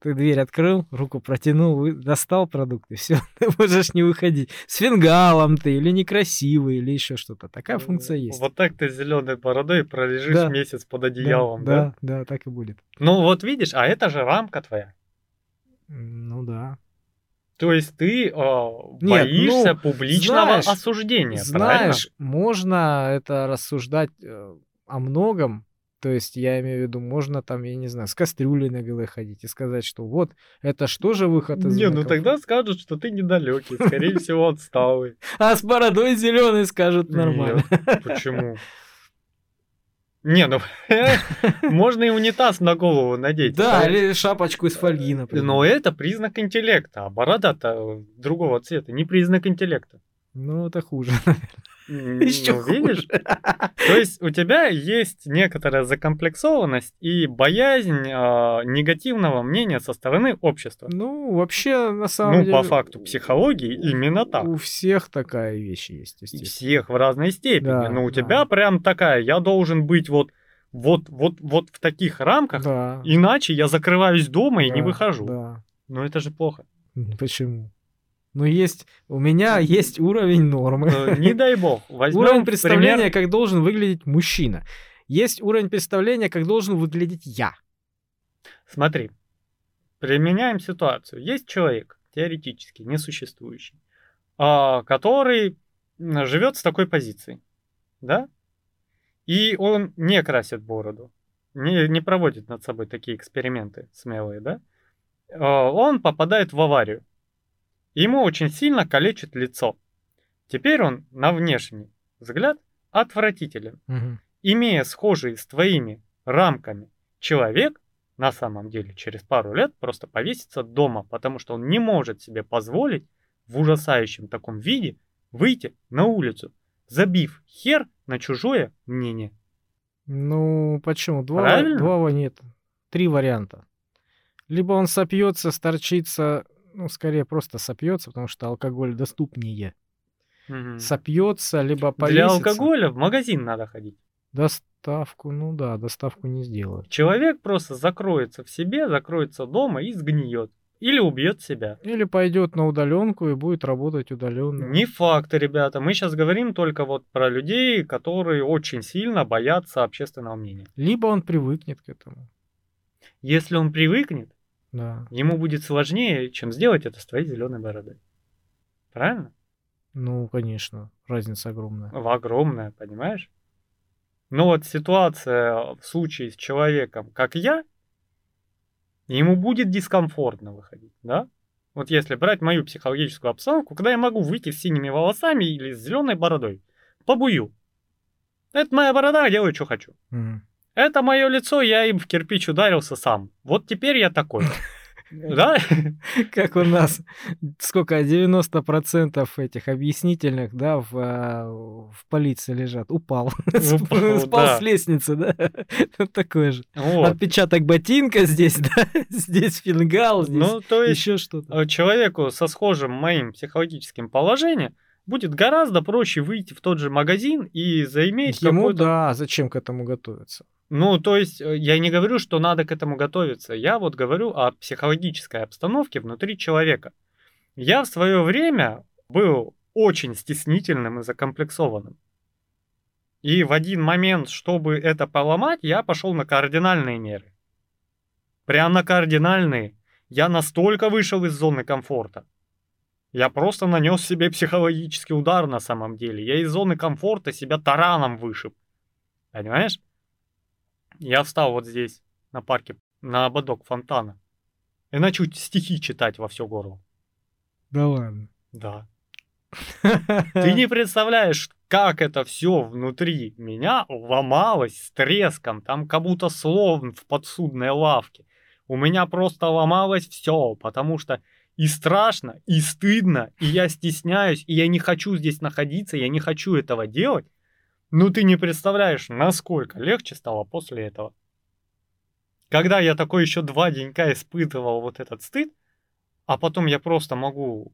Ты дверь открыл, руку протянул, достал продукты, все, ты можешь не выходить. С фингалом ты, или некрасивый, или еще что-то. Такая функция есть. Вот так ты с зеленой бородой пролежишь Да. месяц под Да, одеялом, да? да, да, так и будет. Ну вот видишь, а это же рамка твоя. Ну да. То есть ты э, Нет, боишься ну, публичного знаешь, осуждения, Знаешь, можно это рассуждать э, о многом. То есть я имею в виду, можно там, я не знаю, с кастрюлей на голове ходить и сказать, что вот, это что же выход из? Не, ну тогда скажут, что ты недалекий, скорее всего, отсталый. А с бородой зеленый скажут нормально. Почему? Не, ну можно и унитаз на голову надеть. Да, или шапочку из фольги, например. Но это признак интеллекта, а борода-то другого цвета, не признак интеллекта. Ну, это хуже. М, Еще ну, видишь? То есть у тебя есть некоторая закомплексованность и боязнь а, негативного мнения со стороны общества. Ну, вообще, на самом Ну, деле... по факту психологии именно так. У всех такая вещь есть, И естественно. всех в разной степени. Да, Но у да. тебя прям такая, я должен быть вот, вот, вот, вот в таких рамках, Да. иначе я закрываюсь дома и не да, выхожу. Да. Но это же плохо. Почему? Ну, есть... У меня есть уровень нормы. Э, Не дай бог. Возьмем Уровень представления, пример- как должен выглядеть мужчина. Есть уровень представления, как должен выглядеть я. Смотри, применяем ситуацию. Есть человек, теоретически несуществующий, а, который живет с такой позицией, да? И он не красит бороду, не, не проводит над собой такие эксперименты смелые, да? А, Он попадает в аварию. Ему очень сильно калечит лицо. Теперь он на внешний взгляд отвратителен имея схожие с твоими рамками человек, на самом деле через пару лет просто повесится дома, потому что он не может себе позволить в ужасающем таком виде выйти на улицу, забив хер на чужое мнение. Ну, почему? Два, Правильно? два нет. Три варианта. Либо он сопьется, сторчится, ну, скорее просто сопьется, потому что алкоголь доступнее. Мгм. Сопьется, либо Для повесится. алкоголя в магазин надо ходить. Доставку, ну да, доставку не сделают. Человек просто закроется в себе, закроется дома и сгниет. Или убьет себя. Или пойдет на удаленку и будет работать удаленно. Не факт, ребята. Мы сейчас говорим только вот про людей, которые очень сильно боятся общественного мнения. Либо он привыкнет к этому. Если он привыкнет, Да. ему будет сложнее, чем сделать это с твоей зеленой бородой. Правильно? Ну, конечно, разница огромная. В огромное, понимаешь? Но вот ситуация в случае с человеком, как я, ему будет дискомфортно выходить, да? Вот если брать мою психологическую обстановку, когда я могу выйти с синими волосами или с зеленой бородой, побую. Это моя борода, я делаю, что хочу. Мгм. Это мое лицо, я им в кирпич ударился сам. Вот теперь я такой. Да? Как у нас, сколько, 90% этих объяснительных, да, в, а, в полиции лежат. Упал. Упал, Спал да. с лестницы, да. Такое же. Вот. Отпечаток ботинка здесь, да. Здесь фингал, здесь Ну, то есть еще что-то. э, человеку со схожим моим психологическим положением будет гораздо проще выйти в тот же магазин и заиметь Ему, какой-то... да, зачем к этому готовиться? Ну, то есть э, я не говорю, что надо к этому готовиться. Я вот говорю о психологической обстановке внутри человека. Я в свое время был очень стеснительным и закомплексованным. И в один момент, чтобы это поломать, я пошел на кардинальные меры. Прям на кардинальные. Я настолько вышел из зоны комфорта. Я просто нанес себе психологический удар на самом деле. Я из зоны комфорта себя тараном вышиб. Понимаешь? Я встал вот здесь, на парке, на ободок фонтана. И начал стихи читать во все горло. Да ладно. Да. Ты не представляешь, как это все внутри меня ломалось с треском, там как будто слон в подсудной лавке. У меня просто ломалось все, потому что и страшно, и стыдно, и я стесняюсь, и я не хочу здесь находиться, я не хочу этого делать. Ну ты не представляешь, насколько легче стало после этого. Когда я такой еще два денька испытывал вот этот стыд, а потом я просто могу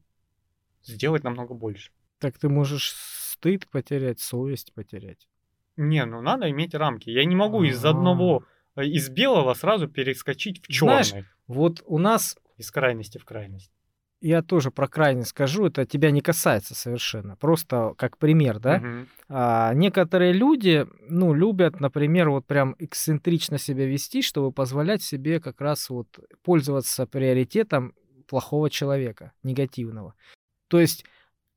сделать намного больше. Так ты можешь стыд потерять, совесть потерять. Не, ну надо иметь рамки. Я не могу из А. одного э, из белого сразу перескочить в черный. Знаешь, вот у нас из крайности в крайность. Я тоже про крайность скажу, это тебя не касается совершенно. Просто как пример, да? Мгм. А, некоторые люди, ну, любят, например, вот прям эксцентрично себя вести, чтобы позволять себе как раз вот пользоваться приоритетом плохого человека, негативного. То есть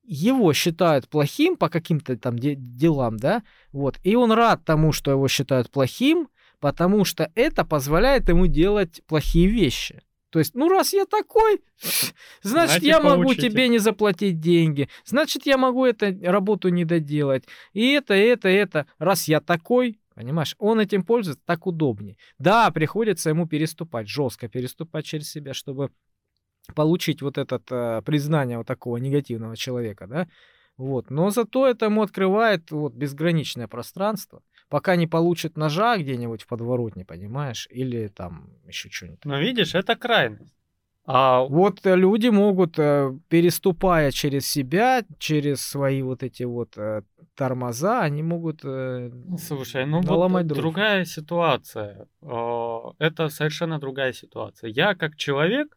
его считают плохим по каким-то там де- делам, да, вот, и он рад тому, что его считают плохим, потому что это позволяет ему делать плохие вещи. То есть, ну раз я такой, значит, Значит, я могу получите. тебе не заплатить деньги, значит, я могу эту работу не доделать, и это, это, это. Раз я такой, понимаешь, он этим пользуется, так удобнее. Да, приходится ему переступать, жестко переступать через себя, чтобы получить вот это э, признание вот такого негативного человека, да, вот. Но зато это ему открывает вот безграничное пространство, пока не получит ножа где-нибудь в подворотне, понимаешь, или там еще что-нибудь. Но видишь, это крайность. А Вот э, люди могут, э, переступая через себя, через свои вот эти вот э, тормоза, они могут... Слушай, ну вот дров. другая ситуация. Это совершенно другая ситуация. Я как человек,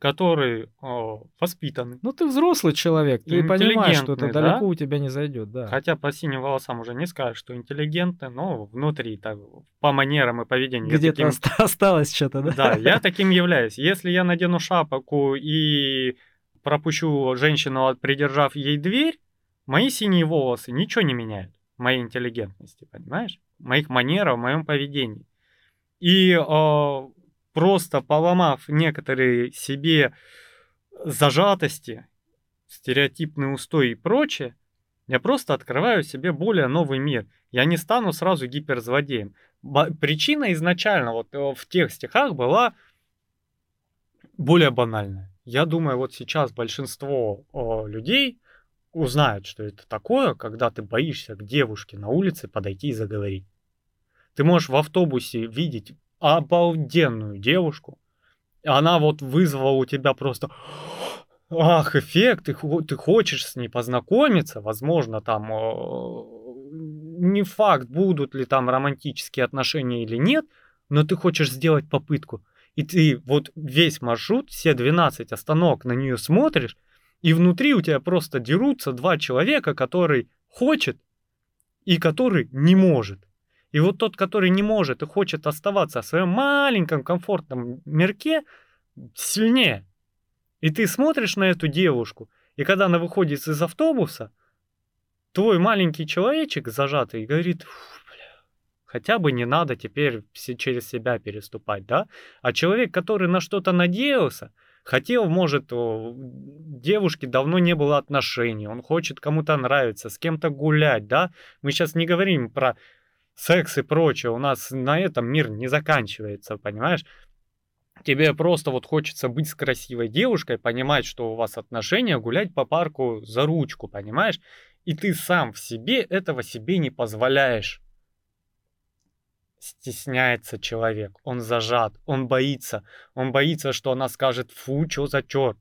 который э, воспитанный, Ну, ты взрослый человек, ты понимаешь, что это да? далеко у тебя не зайдет, да. хотя по синим волосам уже не скажешь, что интеллигентный, но внутри так, по манерам и поведению. Где-то таким- оста- осталось что-то, да? Да, я таким являюсь. Если я надену шапку и пропущу женщину, придержав ей дверь, мои синие волосы ничего не меняют моей интеллигентности, понимаешь? Моих манерах, в моем поведении. И э, просто поломав некоторые себе зажатости, стереотипный устой и прочее, я просто открываю себе более новый мир. Я не стану сразу гиперзлодеем. Причина изначально вот э, в тех стихах была более банальная. Я думаю, вот сейчас большинство э, людей узнают, что это такое, когда ты боишься к девушке на улице подойти и заговорить. Ты можешь в автобусе видеть обалденную девушку, она вот вызвала у тебя просто ах, эффект, ты, ты хочешь с ней познакомиться, возможно, там э, не факт, будут ли там романтические отношения или нет, но ты хочешь сделать попытку. И ты вот весь маршрут, все 12 остановок на нее смотришь, и внутри у тебя просто дерутся два человека, который хочет и который не может. И вот тот, который не может и хочет оставаться в своем маленьком комфортном мирке, сильнее. И ты смотришь на эту девушку, и когда она выходит из автобуса, твой маленький человечек зажатый говорит, «Фу, бля, хотя бы не надо теперь через себя переступать, да? А человек, который на что-то надеялся, хотел, может, о, девушке давно не было отношений, он хочет кому-то нравиться, с кем-то гулять, да? Мы сейчас не говорим про секс и прочее, у нас на этом мир не заканчивается, понимаешь? Тебе просто вот хочется быть с красивой девушкой, понимать, что у вас отношения, гулять по парку за ручку, понимаешь? И ты сам в себе этого себе не позволяешь. Стесняется человек, он зажат, он боится. Он боится, что она скажет, фу, что за черт.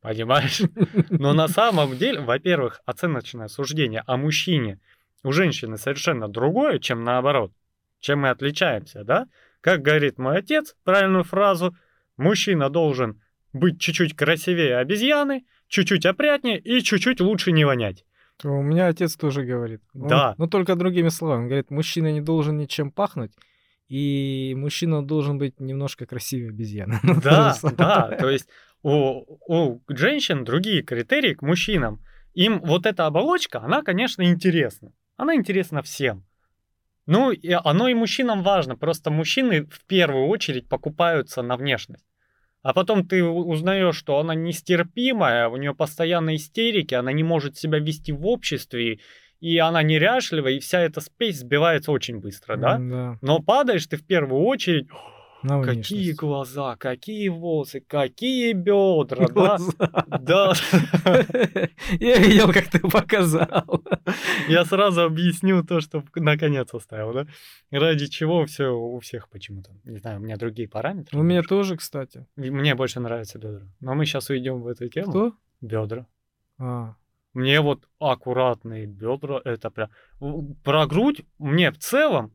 Понимаешь? Но на самом деле, во-первых, оценочное суждение о мужчине у женщины совершенно другое, чем наоборот. Чем мы отличаемся, да? Как говорит мой отец, правильную фразу, мужчина должен быть чуть-чуть красивее обезьяны, чуть-чуть опрятнее и чуть-чуть лучше не вонять. У меня отец тоже говорит. Он- Да. но только другими словами. Он говорит, мужчина не должен ничем пахнуть, и мужчина должен быть немножко красивее обезьяны. Ну, Да, да, то есть у, у женщин другие критерии к мужчинам. Им вот эта оболочка, она, конечно, интересна. Она интересна всем. Ну, и оно и мужчинам важно. Просто мужчины в первую очередь покупаются на внешность. А потом ты узнаешь, что она нестерпимая, у нее постоянно истерики, она не может себя вести в обществе, и она неряшливая, и вся эта спесь сбивается очень быстро, да? Да. Но падаешь ты в первую очередь, на Какие глаза, какие волосы, какие бедра, да? Глаза. Да, Я видел, как ты показал. я сразу объясню то, что наконец оставил, да? Ради чего все у всех почему-то. Не знаю, у меня другие параметры. У меня тоже, кстати. Мне больше нравятся бедра. Но мы сейчас уйдем в эту тему. Кто? Бедра. А, Мне вот аккуратные бедра, это прям... Про грудь мне в целом,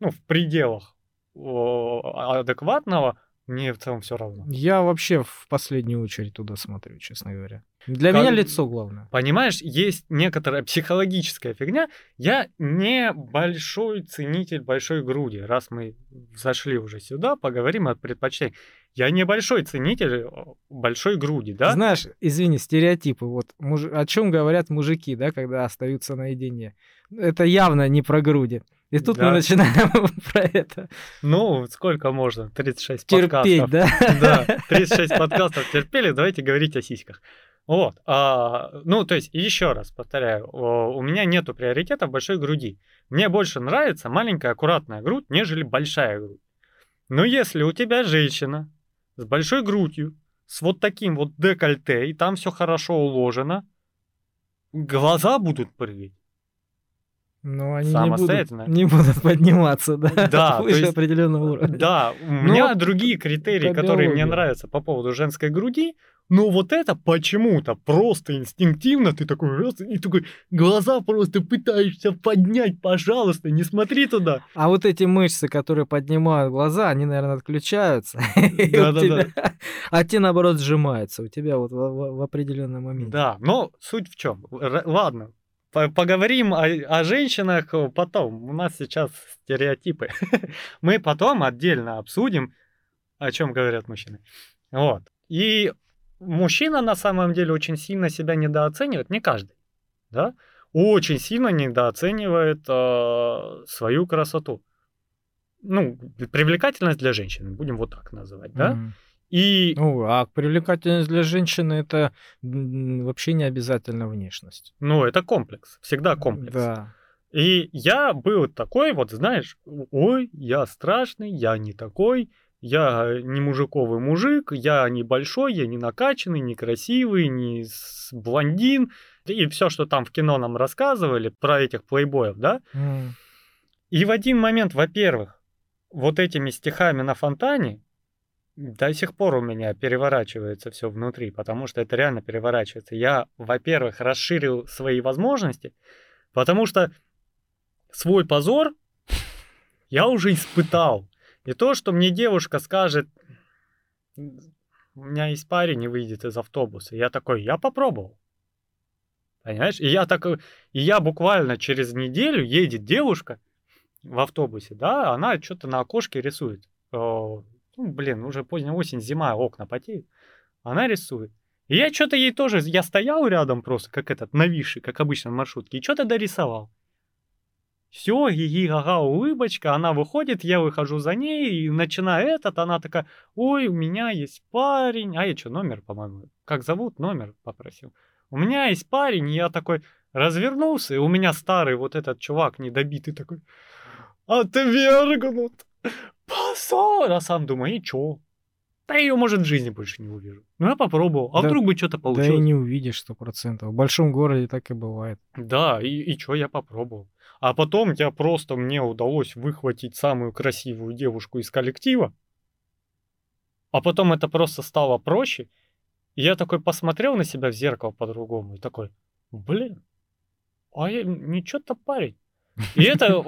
ну, в пределах адекватного, мне в целом все равно. Я вообще в последнюю очередь туда смотрю, честно говоря. Для Как- меня лицо главное. Понимаешь, есть некоторая психологическая фигня. Я не большой ценитель большой груди. Раз мы зашли уже сюда, поговорим о предпочтениях. Я не большой ценитель большой груди, да? Знаешь, извини, стереотипы. Вот муж- о чем говорят мужики, да, когда остаются наедине. Это явно не про груди. И тут Да. мы начинаем про это Ну, сколько можно? 36 терпеть, подкастов. да? Да, 36 подкастов терпели, давайте говорить о сиськах. Вот. а, ну, то есть, еще раз повторяю, у меня нету приоритета большой груди. Мне больше нравится маленькая аккуратная грудь, нежели большая грудь. Но если у тебя женщина с большой грудью, с вот таким вот декольте, и там все хорошо уложено, глаза будут прыгать. Но они не Самостоятельно. будут, не будут подниматься, да, Да, выше есть- определенного уровня. Да, у Ну, меня другие критерии, которые мне нравятся по поводу женской груди, но вот это почему-то просто инстинктивно ты такой раз и такой глаза просто пытаешься поднять, пожалуйста, не смотри туда. А вот эти мышцы, которые поднимают глаза, они, наверное, отключаются. Да-да-да. А те, наоборот, сжимаются у тебя вот в, в- в определенный момент. Да, но суть в чем? Ладно, поговорим о, о женщинах потом. У нас сейчас стереотипы. Мы потом отдельно обсудим, о чем говорят мужчины. Вот. И мужчина на самом деле очень сильно себя недооценивает, не каждый, да? Очень сильно недооценивает э, свою красоту. Ну, привлекательность для женщины, будем вот так называть, да? Мгм. И Ну, а привлекательность для женщины это вообще не обязательно внешность. Ну, это комплекс, всегда комплекс. Да. И я был такой, вот знаешь, ой, я страшный, я не такой, я не мужиковый мужик, я не большой, я не накачанный, не красивый, не блондин. И все, что там в кино нам рассказывали про этих плейбоев, да? М. И в один момент, во-первых, вот этими стихами на фонтане до сих пор у меня переворачивается все внутри, потому что это реально переворачивается. Я, во-первых, расширил свои возможности, потому что свой позор я уже испытал. И то, что мне девушка скажет, у меня есть парень и выйдет из автобуса. Я такой, я попробовал. Понимаешь? И я так, и я буквально через неделю едет девушка в автобусе, да, она что-то на окошке рисует. Ну, блин, уже поздняя осень, зима, окна потеют. Она рисует. И я что-то ей тоже, я стоял рядом просто, как этот, нависший, как обычно в маршрутке, и что-то дорисовал. Все, ги ага, улыбочка, она выходит, я выхожу за ней, и начинаю этот, она такая, ой, у меня есть парень, а я что, номер, по-моему, как зовут, номер попросил. У меня есть парень, и я такой развернулся, и у меня старый вот этот чувак недобитый такой, отвергнут, позор, а сам думаю, и чё? Да я ее, может, в жизни больше не увижу. Ну, я попробовал. А Да- вдруг бы что-то Да и получилось? не увидишь сто процентов. В большом городе так и бывает. Да, и, и что, я попробовал. А потом я просто, мне удалось выхватить самую красивую девушку из коллектива. А потом это просто стало проще. И я такой посмотрел на себя в зеркало по-другому и такой, блин, а я ничего-то парень. И это,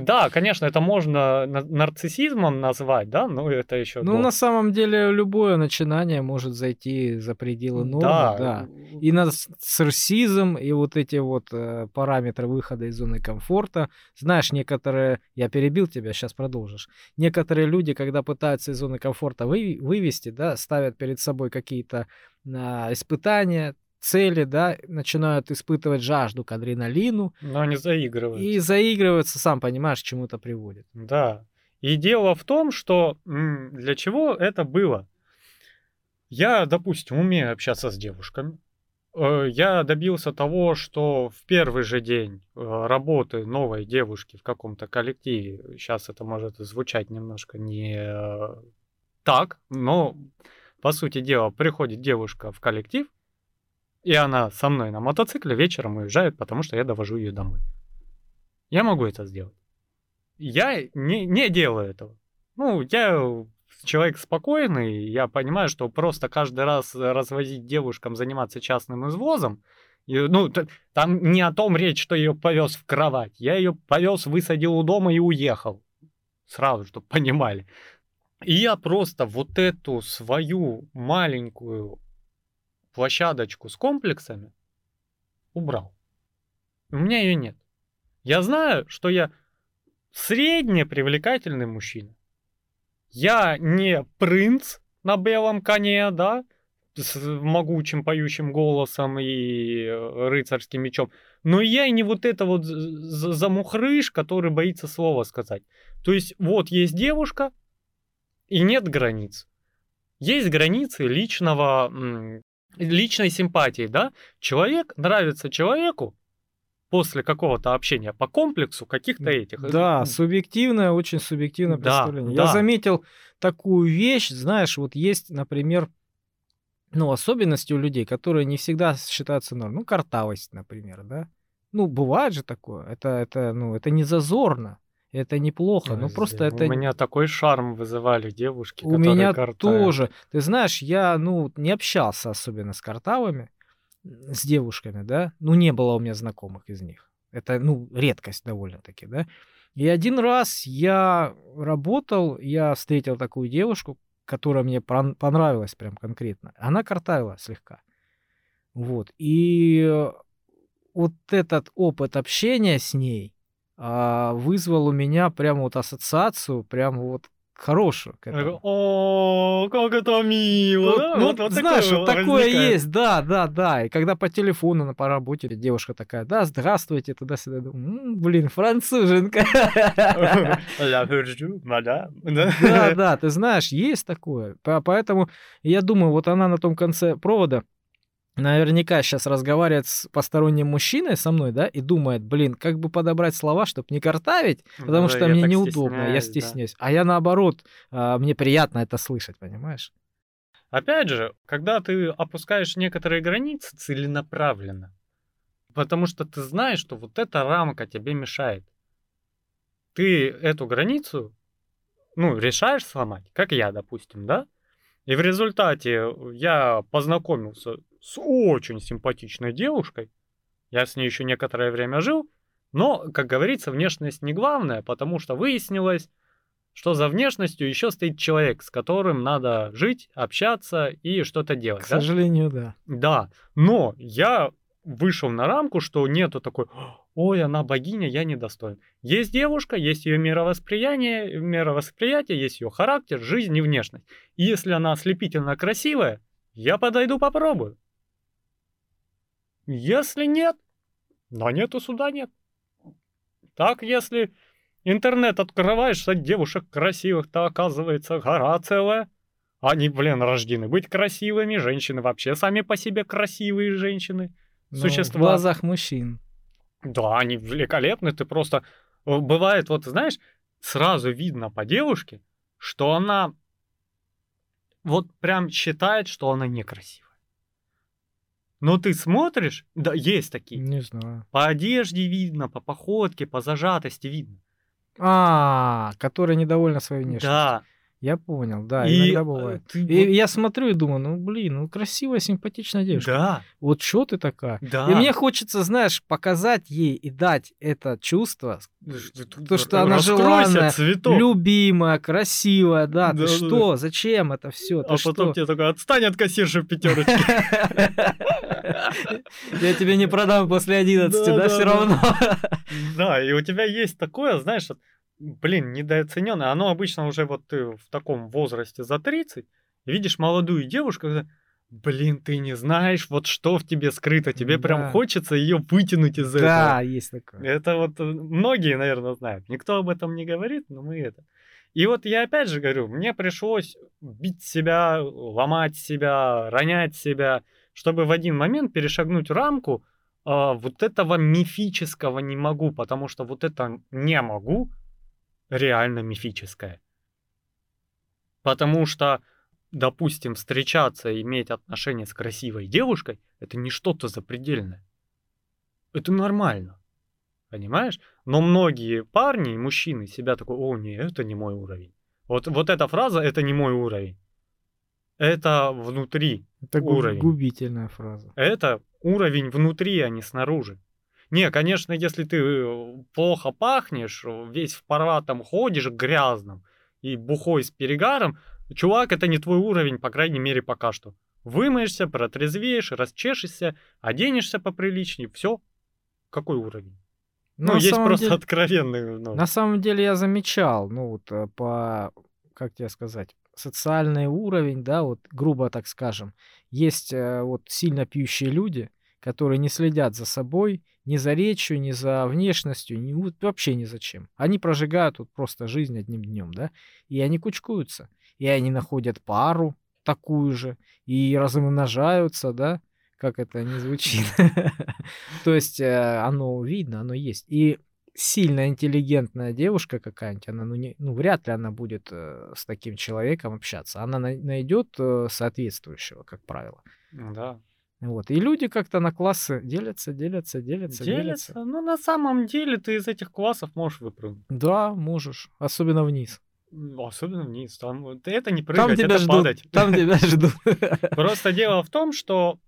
да, конечно, это можно на- нарциссизмом назвать, да, но это еще... Ну, на самом деле, любое начинание может зайти за пределы нормы, да. И нарциссизм, и вот эти вот э, параметры выхода из зоны комфорта. Знаешь, некоторые... Я перебил тебя, сейчас продолжишь. Некоторые люди, когда пытаются из зоны комфорта вы- вывести, да, ставят перед собой какие-то а, испытания, цели, да, начинают испытывать жажду к адреналину Но они заигрывают. и заигрываются, сам понимаешь, к чему это приводит. Да. И дело в том, что для чего это было? Я, допустим, умею общаться с девушками. Э, Я добился того, что в первый же день э, работы новой девушки в каком-то коллективе, сейчас это может звучать немножко не э, так, но по сути дела приходит девушка в коллектив, и она со мной на мотоцикле вечером уезжает, потому что я довожу ее домой. Я могу это сделать. Я не, не делаю этого. Ну, я человек спокойный, я понимаю, что просто каждый раз развозить девушкам, заниматься частным извозом, и, ну, там не о том речь, что ее повез в кровать. Я ее повез, высадил у дома и уехал. Сразу, чтобы понимали. И я просто вот эту свою маленькую площадочку с комплексами убрал. У меня ее нет. Я знаю, что я средне привлекательный мужчина. Я не принц на белом коне, да, с могучим поющим голосом и э, рыцарским мечом. Но я и не вот это вот замухрыш, который боится слова сказать. То есть вот есть девушка, и нет границ. Есть границы личного, личной симпатии, да? Человек нравится человеку, после какого-то общения по комплексу каких-то этих. Да, субъективное, очень субъективное да, представление. Да. Я заметил такую вещь, знаешь, вот есть, например, ну, особенности у людей, которые не всегда считаются нормой. Ну, картавость, например, да. Ну, бывает же такое. Это, это, ну, это не зазорно. Это неплохо, ну просто это... У меня такой шарм вызывали девушки, У меня картавят. тоже. Ты знаешь, я, ну, не общался особенно с картавыми, с девушками, да, ну, не было у меня знакомых из них. Это, ну, редкость довольно-таки, да. И один раз я работал, я встретил такую девушку, которая мне понравилась прям конкретно. Она картавила слегка. Вот. И вот этот опыт общения с ней вызвал у меня прям вот ассоциацию, прям вот хорошую. О, как это мило! Вот, да? ну, вот, вот знаешь, вот такое возникает. есть, да, да, да. И когда по телефону на по работе девушка такая, да, здравствуйте, туда-сюда, думаю, блин, француженка. Да, да, ты знаешь, есть такое. Поэтому я думаю, вот она на том конце провода, наверняка сейчас разговаривает с посторонним мужчиной со мной, да, и думает, блин, как бы подобрать слова, чтобы не картавить, потому да, что мне неудобно, я стесняюсь. Да. А я наоборот, а, мне приятно это слышать, понимаешь? Опять же, когда ты опускаешь некоторые границы целенаправленно, потому что ты знаешь, что вот эта рамка тебе мешает. Ты эту границу, ну, решаешь сломать, как я, допустим, да? И в результате я познакомился с очень симпатичной девушкой. Я с ней еще некоторое время жил, но, как говорится, внешность не главное, потому что выяснилось, что за внешностью еще стоит человек, с которым надо жить, общаться и что-то делать. К да? сожалению, да. Да, но я вышел на рамку, что нету такой, ой, она богиня, я недостоин. Есть девушка, есть ее мировосприятие, мировосприятие, есть ее характер, жизнь и внешность. И если она ослепительно красивая, я подойду попробую. Если нет, да нету суда нет. Так, если интернет открываешь, что девушек красивых, то оказывается гора целая. Они, блин, рождены быть красивыми. Женщины вообще сами по себе красивые женщины. Ну, существа. В глазах мужчин. Да, они великолепны. Ты просто... Э, бывает, вот знаешь, сразу видно по девушке, что она вот прям считает, что она некрасивая. Но ты смотришь, да, есть такие. Не знаю. По одежде видно, по походке, по зажатости видно. А, которая недовольна своей внешностью. Да. Я понял, да, и иногда бывает. Ты... И я смотрю и думаю, ну блин, ну красивая, симпатичная девушка. Да. Вот что ты такая? Да. И мне хочется, знаешь, показать ей и дать это чувство, то, что она желанная, цветок. любимая, красивая, да, да ты да, что, да. зачем это все? А что? потом тебе такой, отстань от кассирши в пятерочке. Я тебе не продам после 11, да, все равно. Да, и у тебя есть такое, знаешь, блин, недооцененное. Оно обычно уже вот ты в таком возрасте за 30, видишь молодую девушку, блин, ты не знаешь, вот что в тебе скрыто, тебе да. прям хочется ее вытянуть из да, этого. Да, есть такое. Это вот э, многие, наверное, знают. Никто об этом не говорит, но мы это. И вот я опять же говорю, мне пришлось бить себя, ломать себя, ронять себя, чтобы в один момент перешагнуть рамку, а, вот этого мифического не могу, потому что вот это не могу, реально мифическое. Потому что, допустим, встречаться и иметь отношения с красивой девушкой, это не что-то запредельное. Это нормально. Понимаешь? Но многие парни и мужчины себя такой, о, не, это не мой уровень. Вот, вот эта фраза, это не мой уровень. Это внутри это уровень. губительная фраза. Это уровень внутри, а не снаружи. Не, конечно, если ты плохо пахнешь, весь в порватом ходишь, грязным и бухой с перегаром, чувак, это не твой уровень, по крайней мере, пока что. Вымоешься, протрезвеешь, расчешешься, оденешься поприличнее, все. Какой уровень? Ну, На есть просто деле- откровенный. ну, На самом деле я замечал, ну вот э, по, как тебе сказать, социальный уровень, да, вот грубо так скажем, есть э, вот сильно пьющие люди, которые не следят за собой, ни за речью, ни за внешностью, ни, вот вообще ни за чем. Они прожигают вот просто жизнь одним днем, да, и они кучкуются, и они находят пару такую же, и размножаются, да, как это не звучит. То есть э, оно видно, оно есть. И сильно интеллигентная девушка какая-нибудь, она, ну, не, ну, вряд ли она будет э, с таким человеком общаться. Она най- найдет э, соответствующего, как правило. Да. Вот. И люди как-то на классы делятся, делятся, делятся, делятся. Делится. Ну, на самом деле, ты из этих классов можешь выпрыгнуть. Да, можешь. Особенно вниз. Особенно вниз. Там это не Там прыгать, тебя это ждут. падать. Там тебя ждут. Просто дело в том, что,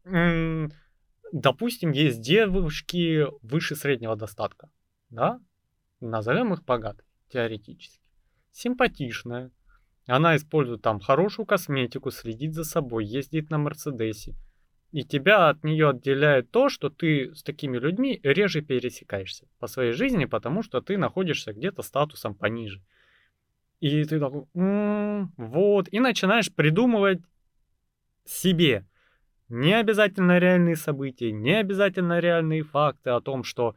допустим, есть девушки выше среднего достатка, да? Назовем их богатой, теоретически. Симпатичная. Она использует там хорошую косметику, следит за собой, ездит на Мерседесе. И тебя от нее отделяет то, что ты с такими людьми реже пересекаешься по своей жизни, потому что ты находишься где-то статусом пониже. И ты такой, «М, вот, и начинаешь придумывать себе. Не обязательно реальные события, не обязательно реальные факты о том, что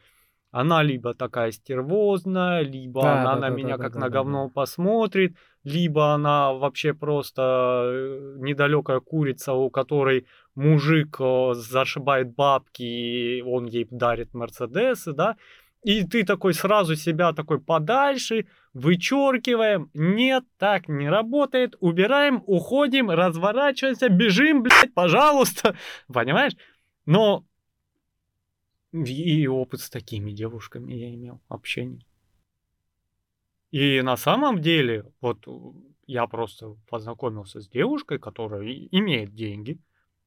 она либо такая стервозная, либо Да, она да, на да, меня да, как да, на да, да. говно посмотрит, либо она вообще просто э, недалекая курица, у которой мужик э, зашибает бабки, и он ей дарит Мерседесы, да, и ты такой сразу себя такой подальше, вычеркиваем, нет, так не работает, убираем, уходим, разворачиваемся, бежим, блядь, пожалуйста, понимаешь? Но и опыт с такими девушками я имел, общение. И на самом деле, вот э, я просто познакомился с девушкой, которая имеет деньги,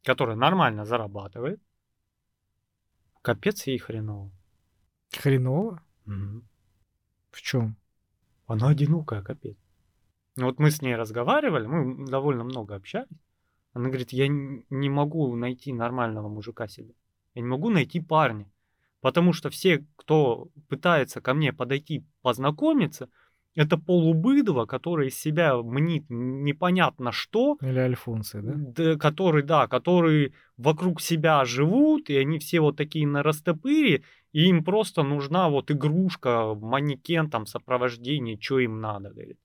которая нормально зарабатывает. Капец ей хреново. Хреново? Мгм. В чем? Она одинокая, капец. Ну Вот мы с ней разговаривали, мы довольно много общались. Она говорит, я не могу найти нормального мужика себе. Я не могу найти парня. Потому что все, кто пытается ко мне подойти, познакомиться, это полубыдло, которое из себя мнит непонятно что, Или альфонсы, да? да, который, да, которые вокруг себя живут, и они все вот такие на растопыре, и им просто нужна вот игрушка, манекен, там, сопровождение, что им надо, говорит.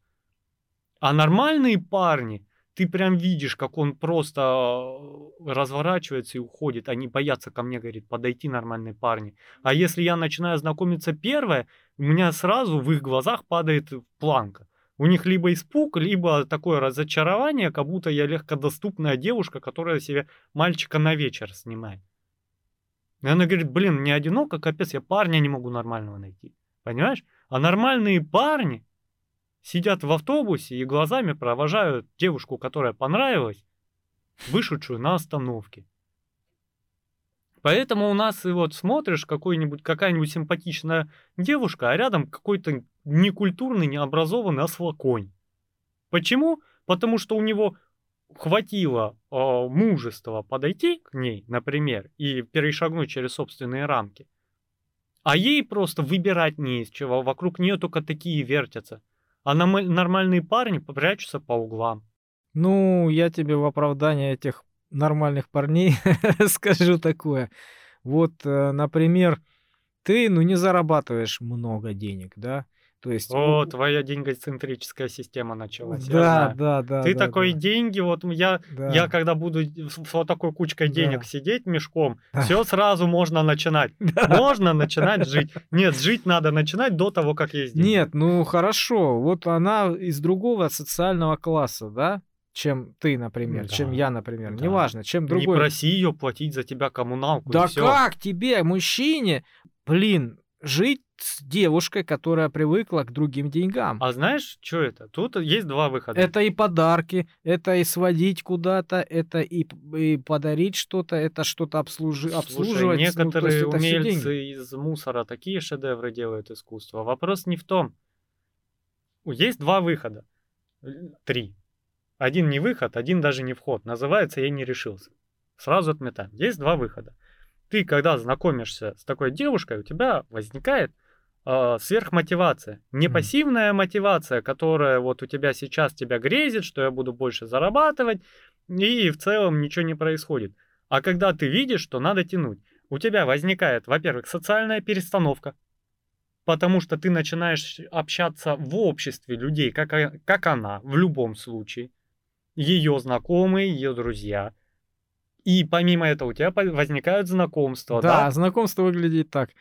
А нормальные парни, ты прям видишь, как он просто э, разворачивается и уходит. Они боятся ко мне, говорит, подойти нормальные парни. А если я начинаю знакомиться первое, у меня сразу в их глазах падает планка. У них либо испуг, либо такое разочарование, как будто я легкодоступная девушка, которая себе мальчика на вечер снимает. И она говорит, блин, мне одиноко, капец, я парня не могу нормального найти. Понимаешь? А нормальные парни сидят в автобусе и глазами провожают девушку, которая понравилась, вышедшую на остановке. Поэтому у нас и вот смотришь какой-нибудь, какая-нибудь симпатичная девушка, а рядом какой-то некультурный, необразованный ослаконь. Почему? Потому что у него хватило э, мужества подойти к ней, например, и перешагнуть через собственные рамки. А ей просто выбирать не из чего, вокруг нее только такие вертятся. А нормальные парни прячутся по углам. Ну, я тебе в оправдание этих нормальных парней скажу такое. Вот, э, например, ты, ну, не зарабатываешь много денег, да? То есть... О, у- твоя деньгоцентрическая система началась. да, да, да. Ты да, такой да, деньги, вот я, да. я когда буду с вот такой кучкой Да. денег сидеть мешком, Да. все сразу можно начинать. Да. Можно начинать жить. Нет, жить надо начинать до того, как есть деньги. Нет, ну хорошо, вот она из другого социального класса, да, чем ты, например, чем Да, я, например, да. неважно, чем Не другой. проси ее платить за тебя коммуналку. Да как тебе, мужчине, блин, жить с девушкой, которая привыкла к другим деньгам. А знаешь, что это? Тут есть два выхода. Это и подарки, это и сводить куда-то, это и, и подарить что-то, это что-то обслужи, Слушай, обслуживать. некоторые ну, всё деньги. умельцы из мусора такие шедевры делают искусство. Вопрос не в том. Есть два выхода. Л- Три. Один не выход, один даже не вход. Называется «Я не решился». Сразу отметаем. Есть два выхода. Ты, когда знакомишься с такой девушкой, у тебя возникает э, сверхмотивация. Не пассивная мотивация, которая вот у тебя сейчас тебя грезит, что я буду больше зарабатывать, и в целом ничего не происходит. А когда ты видишь, что надо тянуть, у тебя возникает, во-первых, социальная перестановка, потому что ты начинаешь общаться в обществе людей, как, о- как она, в любом случае, ее знакомые, ее друзья. И помимо этого у тебя возникают знакомства, Да, да? знакомство выглядит так.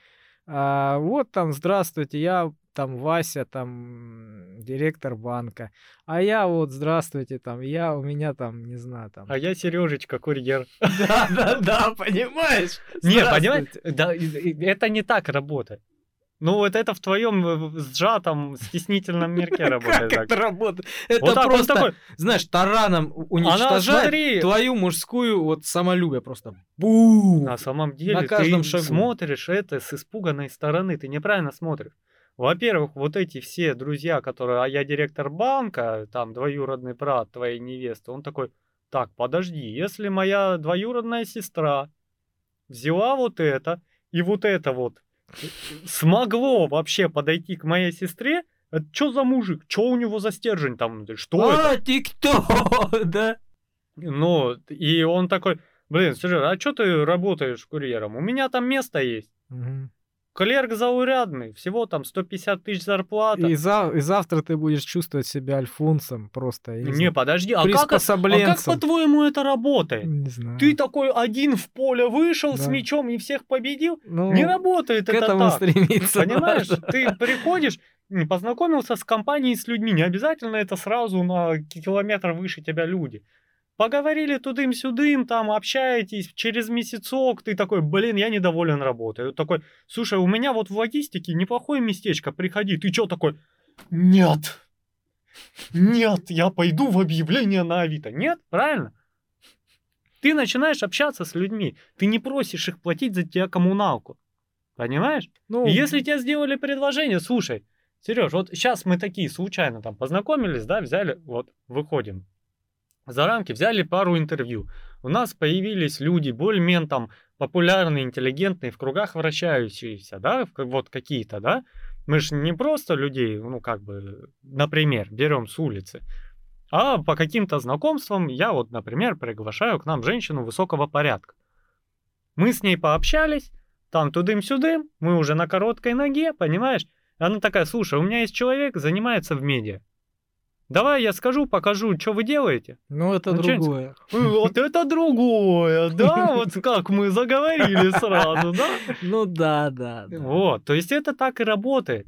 А, вот там, здравствуйте, я там Вася, там директор банка. А я вот, здравствуйте, там, я, у меня там, не знаю, там. А я Сережечка, курьер. Да, да, да, понимаешь? Не, понимаешь, да, это не так работает. Ну вот это в твоем сжатом, стеснительном мирке Как работает так. это работает? Это просто, знаешь, тараном уничтожает твою мужскую вот самолюбие просто. На самом деле ты смотришь это с испуганной стороны, ты неправильно смотришь. Во-первых, вот эти все друзья, которые, а я директор банка, там двоюродный брат твоей невесты, он такой, так, подожди, если моя двоюродная сестра взяла вот это и вот это вот э, смогло вообще подойти к моей сестре, это что за мужик? Что у него за стержень там внутри? Что это? А, ты кто? Да? Ну, и он такой, блин, Сереж, а что ты работаешь курьером? У меня там место есть. Мгм. Клерк заурядный, всего там 150 тысяч зарплата. И, за- и завтра ты будешь чувствовать себя альфонсом просто. не Не, подожди, а как, а как по-твоему это работает? Не знаю. Ты такой один в поле вышел с Да. мечом и всех победил? Ну, Не работает к это этому так. стремиться. Понимаешь, надо. ты приходишь, познакомился с компанией, с людьми. Не обязательно это сразу на километр выше тебя люди. Поговорили тудым-сюдым, там общаетесь, через месяцок ты такой, блин, я недоволен работой. Такой, слушай, у меня вот в логистике неплохое местечко, приходи. Ты чё такой? Нет, нет, я пойду в объявление на Авито. Нет, правильно? Ты начинаешь общаться с людьми, ты не просишь их платить за тебя коммуналку. Понимаешь? Ну, Если тебе сделали предложение, слушай, Сереж, вот сейчас мы такие случайно там познакомились, да, взяли, вот, выходим за рамки, взяли пару интервью. У нас появились люди более-менее там популярные, интеллигентные, в кругах вращающиеся, да, вот какие-то, да. Мы же не просто людей, ну, как бы, например, берем с улицы, а по каким-то знакомствам я вот, например, приглашаю к нам женщину высокого порядка. Мы с ней пообщались, там тудым-сюдым, мы уже на короткой ноге, понимаешь? Она такая, слушай, у меня есть человек, занимается в медиа. Давай я скажу, покажу, что вы делаете. ну это Ну, другое. «Ой, Вот это другое, да? Вот как мы заговорили сразу, да? Ну да, да. да. Вот, то есть это так и работает.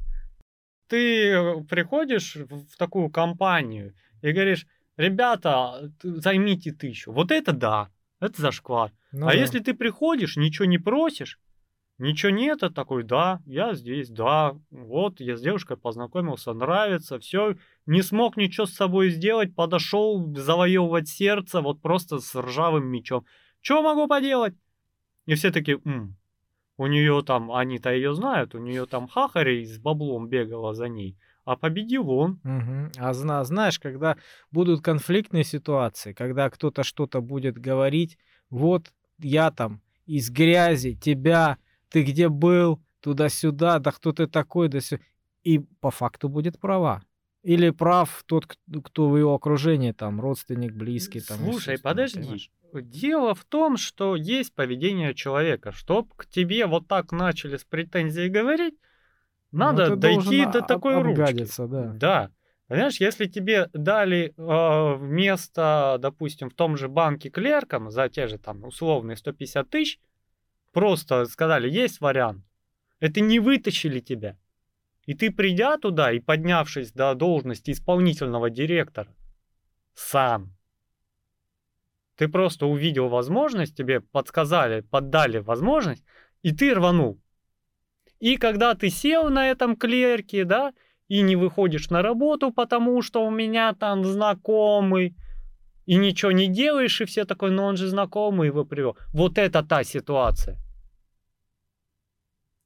Ты э, приходишь в такую компанию и говоришь, ребята, займите тысячу. Вот это да, это зашквар. Ну а да. если ты приходишь, ничего не просишь, ничего нет, а такой, да, я здесь, да, вот, я с девушкой познакомился, нравится, все, не смог ничего с собой сделать, подошел завоевывать сердце, вот просто с ржавым мечом. Что могу поделать? И все такие, «М, у нее там, они-то ее знают, у нее там хахарей с баблом бегала за ней, а победил он. Мгм. А зна- знаешь, когда будут конфликтные ситуации, когда кто-то что-то будет говорить, вот я там из грязи, тебя, ты где был, туда-сюда, да кто ты такой, да сё. И по факту будет права. Или прав тот, кто в его окружении, там, родственник, близкий. Там, Слушай, подожди. понимаешь? Дело в том, что есть поведение человека. Чтоб к тебе вот так начали с претензией говорить, Ну, надо дойти до такой ручки. обгадиться, да. Да. Понимаешь, если тебе дали э, вместо, допустим, в том же банке клерком за те же там условные 150 тысяч, просто сказали, есть вариант, это не вытащили тебя. И ты, придя туда и поднявшись до должности исполнительного директора, сам, ты просто увидел возможность, тебе подсказали, поддали возможность, и ты рванул. И когда ты сел на этом клерке, да, и не выходишь на работу, потому что у меня там знакомый, и ничего не делаешь, и все такой, ну он же знакомый его привел. Вот это та ситуация.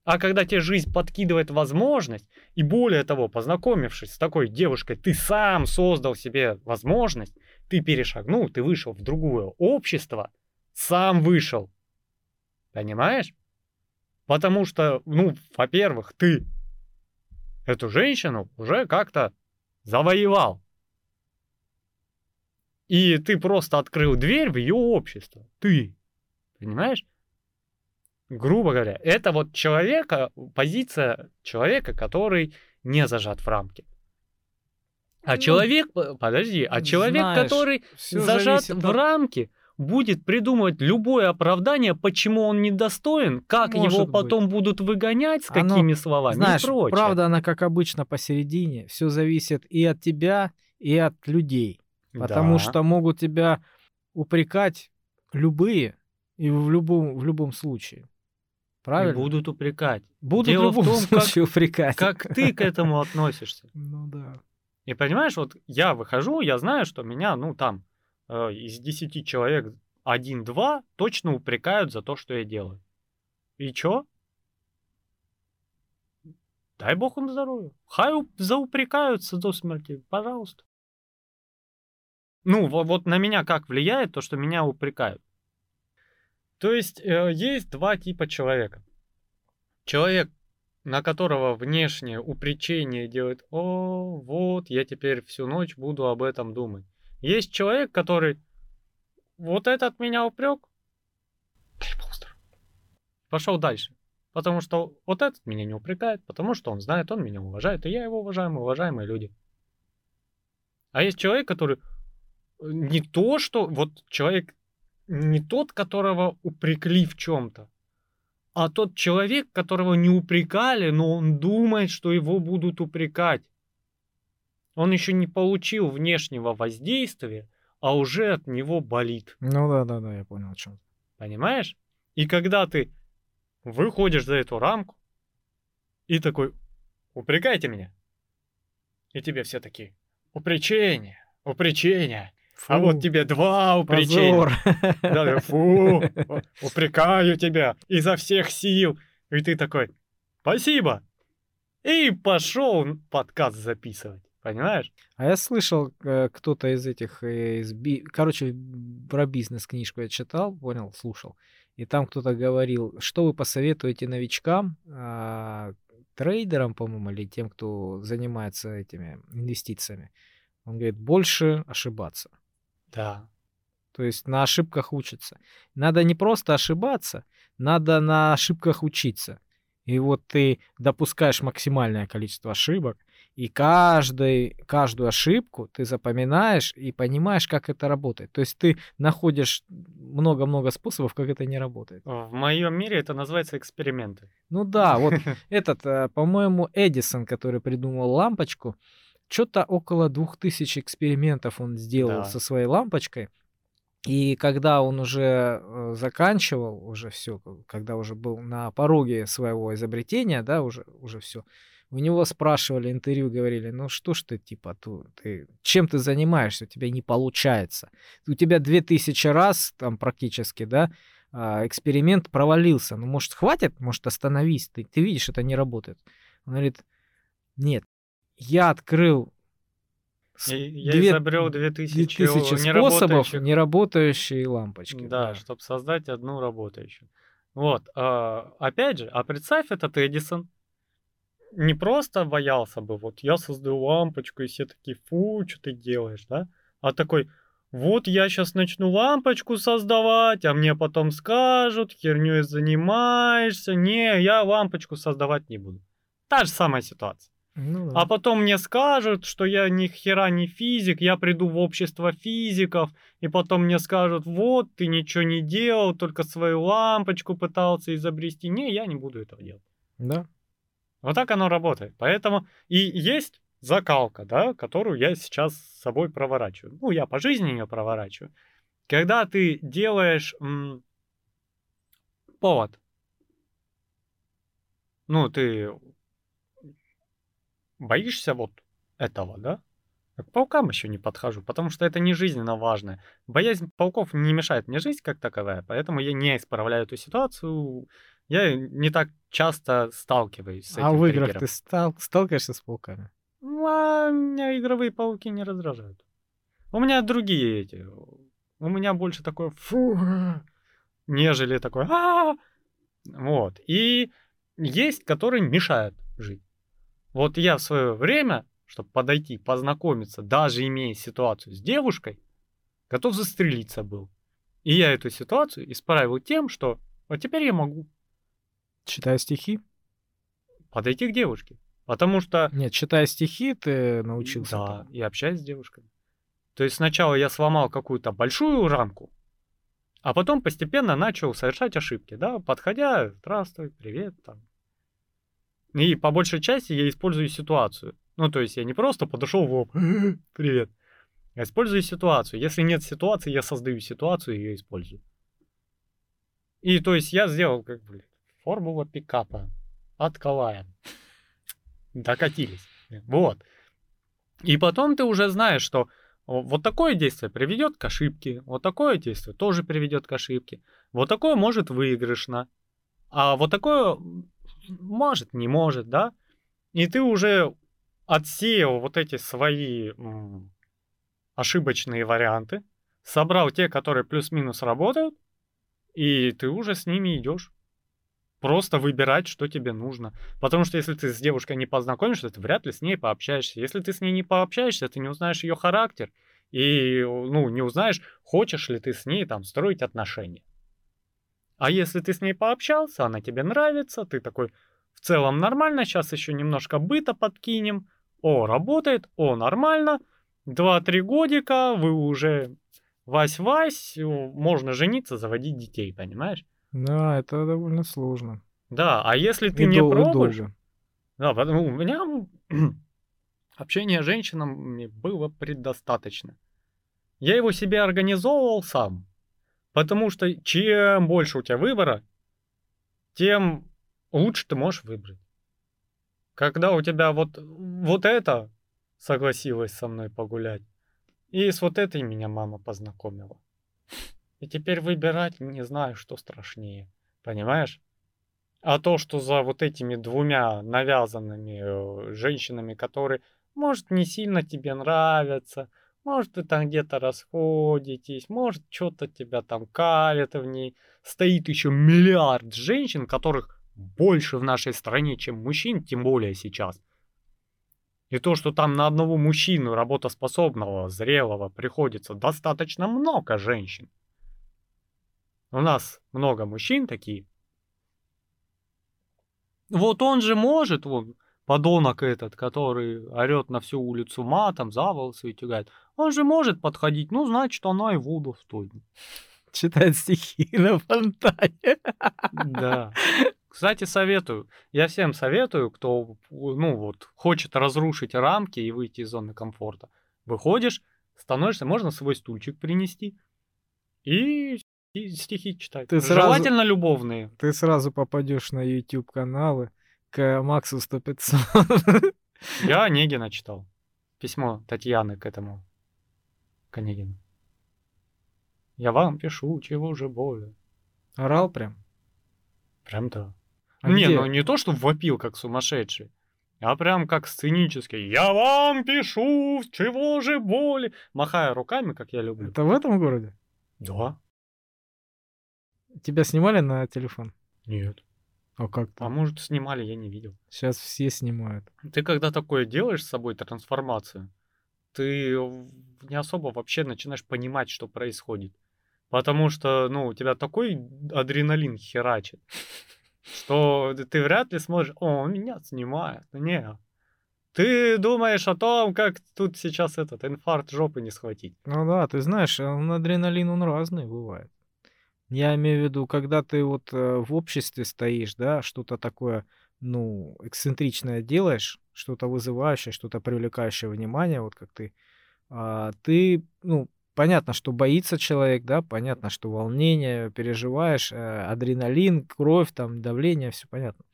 А когда тебе жизнь подкидывает возможность, и более того, познакомившись с такой девушкой, ты сам создал себе возможность, ты перешагнул, ты вышел в другое общество, сам вышел. Понимаешь? Потому что, ну, во-первых, ты эту женщину уже как-то завоевал. И ты просто открыл дверь в ее общество. Ты. Понимаешь? Грубо говоря, это вот человека, позиция человека, который не зажат в рамки. А ну, человек, подожди, а человек, знаешь, который зажат в от... рамки, будет придумывать любое оправдание, почему он недостоин, как Может его потом быть. будут выгонять, с Оно, какими словами знаешь, и прочее. Правда, она, как обычно, посередине. Все зависит и от тебя, и от людей. Потому да. что могут тебя упрекать любые и в любом, в любом случае. Правильно? И будут упрекать. Будут Дело в, в том, как, упрекать. как ты к этому относишься. Ну да. И понимаешь, вот я выхожу, я знаю, что меня, ну там, э, из 10 человек один-два точно упрекают за то, что я делаю. И чё? Дай бог им здоровья. Хай заупрекаются до смерти, пожалуйста. Ну, вот, вот на меня как влияет то, что меня упрекают? То есть э, есть два типа человека. Человек, на которого внешнее упречение делает, о, вот, я теперь всю ночь буду об этом думать. Есть человек, который, вот этот меня упрек, пошел дальше. Потому что вот этот меня не упрекает, потому что он знает, он меня уважает, и я его уважаю, мы уважаемые люди. А есть человек, который не то, что вот человек не тот, которого упрекли в чем-то, а тот человек, которого не упрекали, но он думает, что его будут упрекать. Он еще не получил внешнего воздействия, а уже от него болит. Ну да, да, да, я понял о чем. Понимаешь? И когда ты выходишь за эту рамку и такой, упрекайте меня. И тебе все такие, упречение, упречение. Фу, а вот тебе два упречения. Да, фу, упрекаю тебя изо всех сил. И ты такой, спасибо. И пошел подкаст записывать. Понимаешь? А я слышал, э, кто-то из этих, э, из би... короче, про бизнес-книжку я читал, понял, слушал. И там кто-то говорил, что вы посоветуете новичкам, а, трейдерам, по-моему, или тем, кто занимается этими инвестициями. Он говорит, больше ошибаться. Да. То есть на ошибках учатся. Надо не просто ошибаться, надо на ошибках учиться. И вот ты допускаешь максимальное количество ошибок, и каждый, каждую ошибку ты запоминаешь и понимаешь, как это работает. То есть ты находишь много-много способов, как это не работает. В моем мире это называется эксперименты. Ну да, вот этот, э, по-моему, Эдисон, который придумал лампочку, что-то около двух тысяч экспериментов он сделал да. со своей лампочкой. И когда он уже э, заканчивал, уже все, когда уже был на пороге своего изобретения, да, уже, уже все, у него спрашивали интервью, говорили, ну что ж ты, типа, ты, ты, чем ты занимаешься, у тебя не получается. У тебя две тысячи раз, там практически, да, а, эксперимент провалился. Ну, может, хватит, может, остановись, ты, ты видишь, это не работает. Он говорит, нет, я открыл я две, изобрел 2000, 2000 способов неработающей лампочки. Да, да. чтобы создать одну работающую. Вот, а, опять же, а представь, этот Эдисон не просто боялся бы, вот я создаю лампочку, и все такие, фу, что ты делаешь, да? А такой, вот я сейчас начну лампочку создавать, а мне потом скажут, херней занимаешься. Не, я лампочку создавать не буду. Та же самая ситуация. Ну, да. А потом мне скажут, что я ни хера не физик, я приду в общество физиков, и потом мне скажут, вот, ты ничего не делал, только свою лампочку пытался изобрести. Не, я не буду этого делать. Да. Вот так оно работает. Поэтому и есть закалка, да, которую я сейчас с собой проворачиваю. Ну, я по жизни ее проворачиваю. Когда ты делаешь м- повод, ну, ты боишься вот этого, да? К паукам еще не подхожу, потому что это не жизненно важно. Боязнь пауков не мешает мне жизнь как таковая, поэтому я не исправляю эту ситуацию. Я не так часто сталкиваюсь с этим А в играх триггером. ты стал, сталкиваешься с пауками? Ну, а меня игровые пауки не раздражают. У меня другие эти. У меня больше такое фу, нежели такое а Вот. И есть, которые мешают жить. Вот я в свое время, чтобы подойти, познакомиться, даже имея ситуацию с девушкой, готов застрелиться был. И я эту ситуацию исправил тем, что вот теперь я могу Читая стихи? подойти к девушке. Потому что Нет, читая стихи ты научился. Да, этому. и общаюсь с девушками. То есть сначала я сломал какую-то большую рамку, а потом постепенно начал совершать ошибки, да, подходя, здравствуй, привет, там. И по большей части я использую ситуацию. Ну, то есть я не просто подошел в лоб, привет, а использую ситуацию. Если нет ситуации, я создаю ситуацию и ее использую. И то есть я сделал, как бы, формула пикапа. Отколаем. Докатились. Вот. И потом ты уже знаешь, что вот такое действие приведет к ошибке, вот такое действие тоже приведет к ошибке, вот такое может выигрышно, а вот такое может, не может, да? И ты уже отсеял вот эти свои ошибочные варианты, собрал те, которые плюс-минус работают, и ты уже с ними идешь. Просто выбирать, что тебе нужно. Потому что если ты с девушкой не познакомишься, ты вряд ли с ней пообщаешься. Если ты с ней не пообщаешься, ты не узнаешь ее характер. И, ну, не узнаешь, хочешь ли ты с ней там строить отношения. А если ты с ней пообщался, она тебе нравится, ты такой, в целом нормально, сейчас еще немножко быта подкинем. О, работает, о, нормально. Два-три годика, вы уже Вась-Вась, можно жениться, заводить детей, понимаешь? Да, это довольно сложно. Да, а если ты И не дол- пробуешь, долго. да, потому у меня общение с женщинами было предостаточно. Я его себе организовывал сам, потому что чем больше у тебя выбора, тем лучше ты можешь выбрать. Когда у тебя вот, вот это согласилась со мной погулять, и с вот этой меня мама познакомила. И теперь выбирать не знаю, что страшнее. Понимаешь? А то, что за вот этими двумя навязанными э, женщинами, которые, может, не сильно тебе нравятся, может, вы там где-то расходитесь, может, что-то тебя там калит в ней, стоит еще миллиард женщин, которых больше в нашей стране, чем мужчин, тем более сейчас. И то, что там на одного мужчину работоспособного, зрелого приходится достаточно много женщин. У нас много мужчин такие. Вот он же может, вот, подонок этот, который орет на всю улицу матом, за волосы и тягает. Он же может подходить, ну, значит, она его достойна. Читает стихи на фонтане. Да. Кстати, советую. Я всем советую, кто, ну, вот, хочет разрушить рамки и выйти из зоны комфорта. Выходишь, становишься, можно свой стульчик принести и, и стихи читать. Ты сразу- Желательно любовные. Ты сразу попадешь на YouTube каналы к Максу 100 500. Я Онегина читал. Письмо Татьяны к этому к Онегину. Я вам пишу, чего же более. Орал прям. Прям да. А не, где? ну не то, что вопил, как сумасшедший, а прям как сценический. Я вам пишу, чего же боли. Махая руками, как я люблю. Это в этом городе? Да. Тебя снимали на телефон? Нет. А как А там? может, снимали, я не видел. Сейчас все снимают. Ты когда такое делаешь с собой трансформацию, ты не особо вообще начинаешь понимать, что происходит. Потому что, ну, у тебя такой адреналин херачит, что ты вряд ли сможешь, о, меня снимают. Не. Ты думаешь о том, как тут сейчас этот инфаркт жопы не схватить. Ну да, ты знаешь, адреналин, он разный бывает. Я имею в виду, когда ты вот э, в обществе стоишь, да, что-то такое, ну, эксцентричное делаешь, что-то вызывающее, что-то привлекающее внимание, вот как ты, а, ты, ну, понятно, что боится человек, да, понятно, что волнение, переживаешь, э, адреналин, кровь, там, давление, все понятно.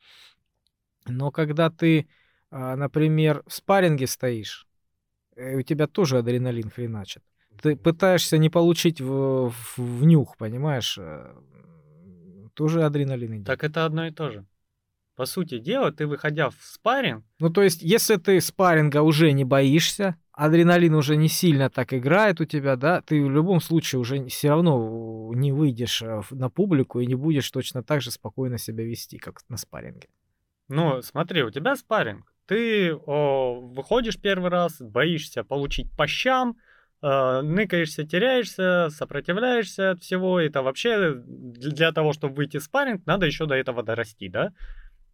Но когда ты, а, например, в спарринге стоишь, э, у тебя тоже адреналин хреначит. Ты пытаешься не получить в, в, в нюх, понимаешь? э, Тоже адреналин идет. Так это одно и то же. По сути дела, ты выходя в спарринг, Ну, то есть, если ты спарринга уже не боишься, адреналин уже не сильно так играет у тебя, да, ты в любом случае уже все равно не выйдешь э, на публику и не будешь точно так же спокойно себя вести, как на спарринге. ну, смотри, у тебя спарринг. Ты о, выходишь первый раз, боишься получить по щам, э, ныкаешься, теряешься, сопротивляешься от всего. Это вообще для того, чтобы выйти в спарринг, надо еще до этого дорасти, да?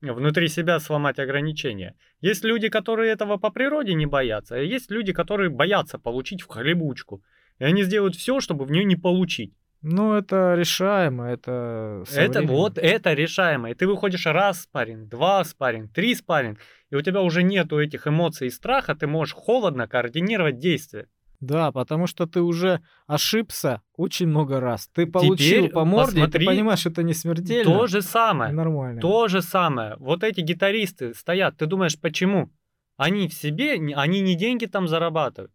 Внутри себя сломать ограничения. Есть люди, которые этого по природе не боятся, а есть люди, которые боятся получить в хлебучку. И они сделают все, чтобы в нее не получить. Ну, это решаемо, это... Это вот, это решаемо. И ты выходишь раз спарринг, два спарринг, три спарринг, и у тебя уже нету этих эмоций и страха, ты можешь холодно координировать действия. Да, потому что ты уже ошибся очень много раз. Ты получил Теперь по морде, и ты посмотри, понимаешь, это не смертельно. То же самое. Нормально. То же самое. Вот эти гитаристы стоят, ты думаешь, почему? Они в себе, они не деньги там зарабатывают.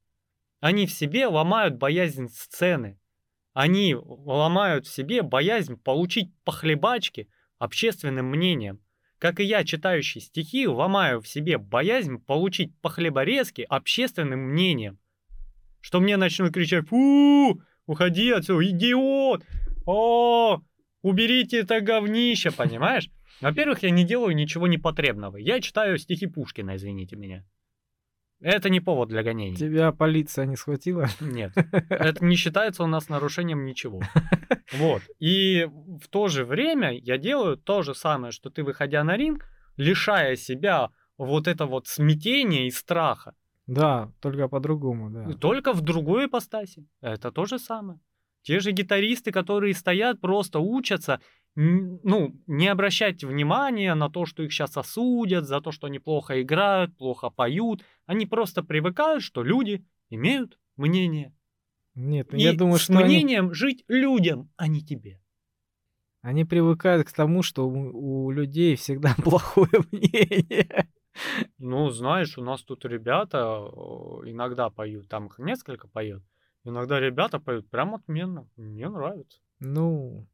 Они в себе ломают боязнь сцены. Они ломают в себе боязнь получить по хлебачке общественным мнением. Как и я, читающий стихи, ломаю в себе боязнь получить по хлеборезке общественным мнением. Что мне начнут кричать «Фу! Уходи отсюда, идиот! О, уберите это говнище!» Понимаешь? Во-первых, я не делаю ничего непотребного. Я читаю стихи Пушкина, извините меня. Это не повод для гонений. Тебя полиция не схватила? Нет, это не считается у нас нарушением ничего. Вот. И в то же время я делаю то же самое, что ты, выходя на ринг, лишая себя вот это вот смятения и страха. Да, только по-другому, да. Только в другой ипостаси. Это то же самое. Те же гитаристы, которые стоят, просто учатся, ну, не обращать внимания на то, что их сейчас осудят, за то, что они плохо играют, плохо поют. Они просто привыкают, что люди имеют мнение. Нет, ну И я думаю, с что они, мнением жить людям, а не тебе. они привыкают к тому, что у, у людей всегда плохое мнение. Ну, знаешь, у нас тут ребята э, иногда поют, там их несколько поет. Иногда ребята поют прям отменно. Мне нравится. Ну,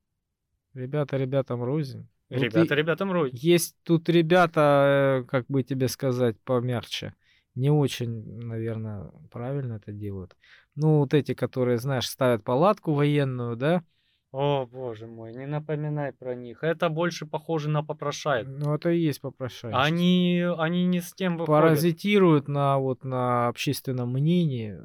ребята ребятам рознь. Вот Ребята и- ребятам рой. Есть тут ребята, э, как бы тебе сказать, помягче. Не очень, наверное, правильно это делают. Ну, вот эти, которые, знаешь, ставят палатку военную, да? О, боже мой, не напоминай про них. Это больше похоже на попрошает. Ну, это и есть попрошайничество. Они, они не с тем выходят. паразитируют на вот на общественном мнении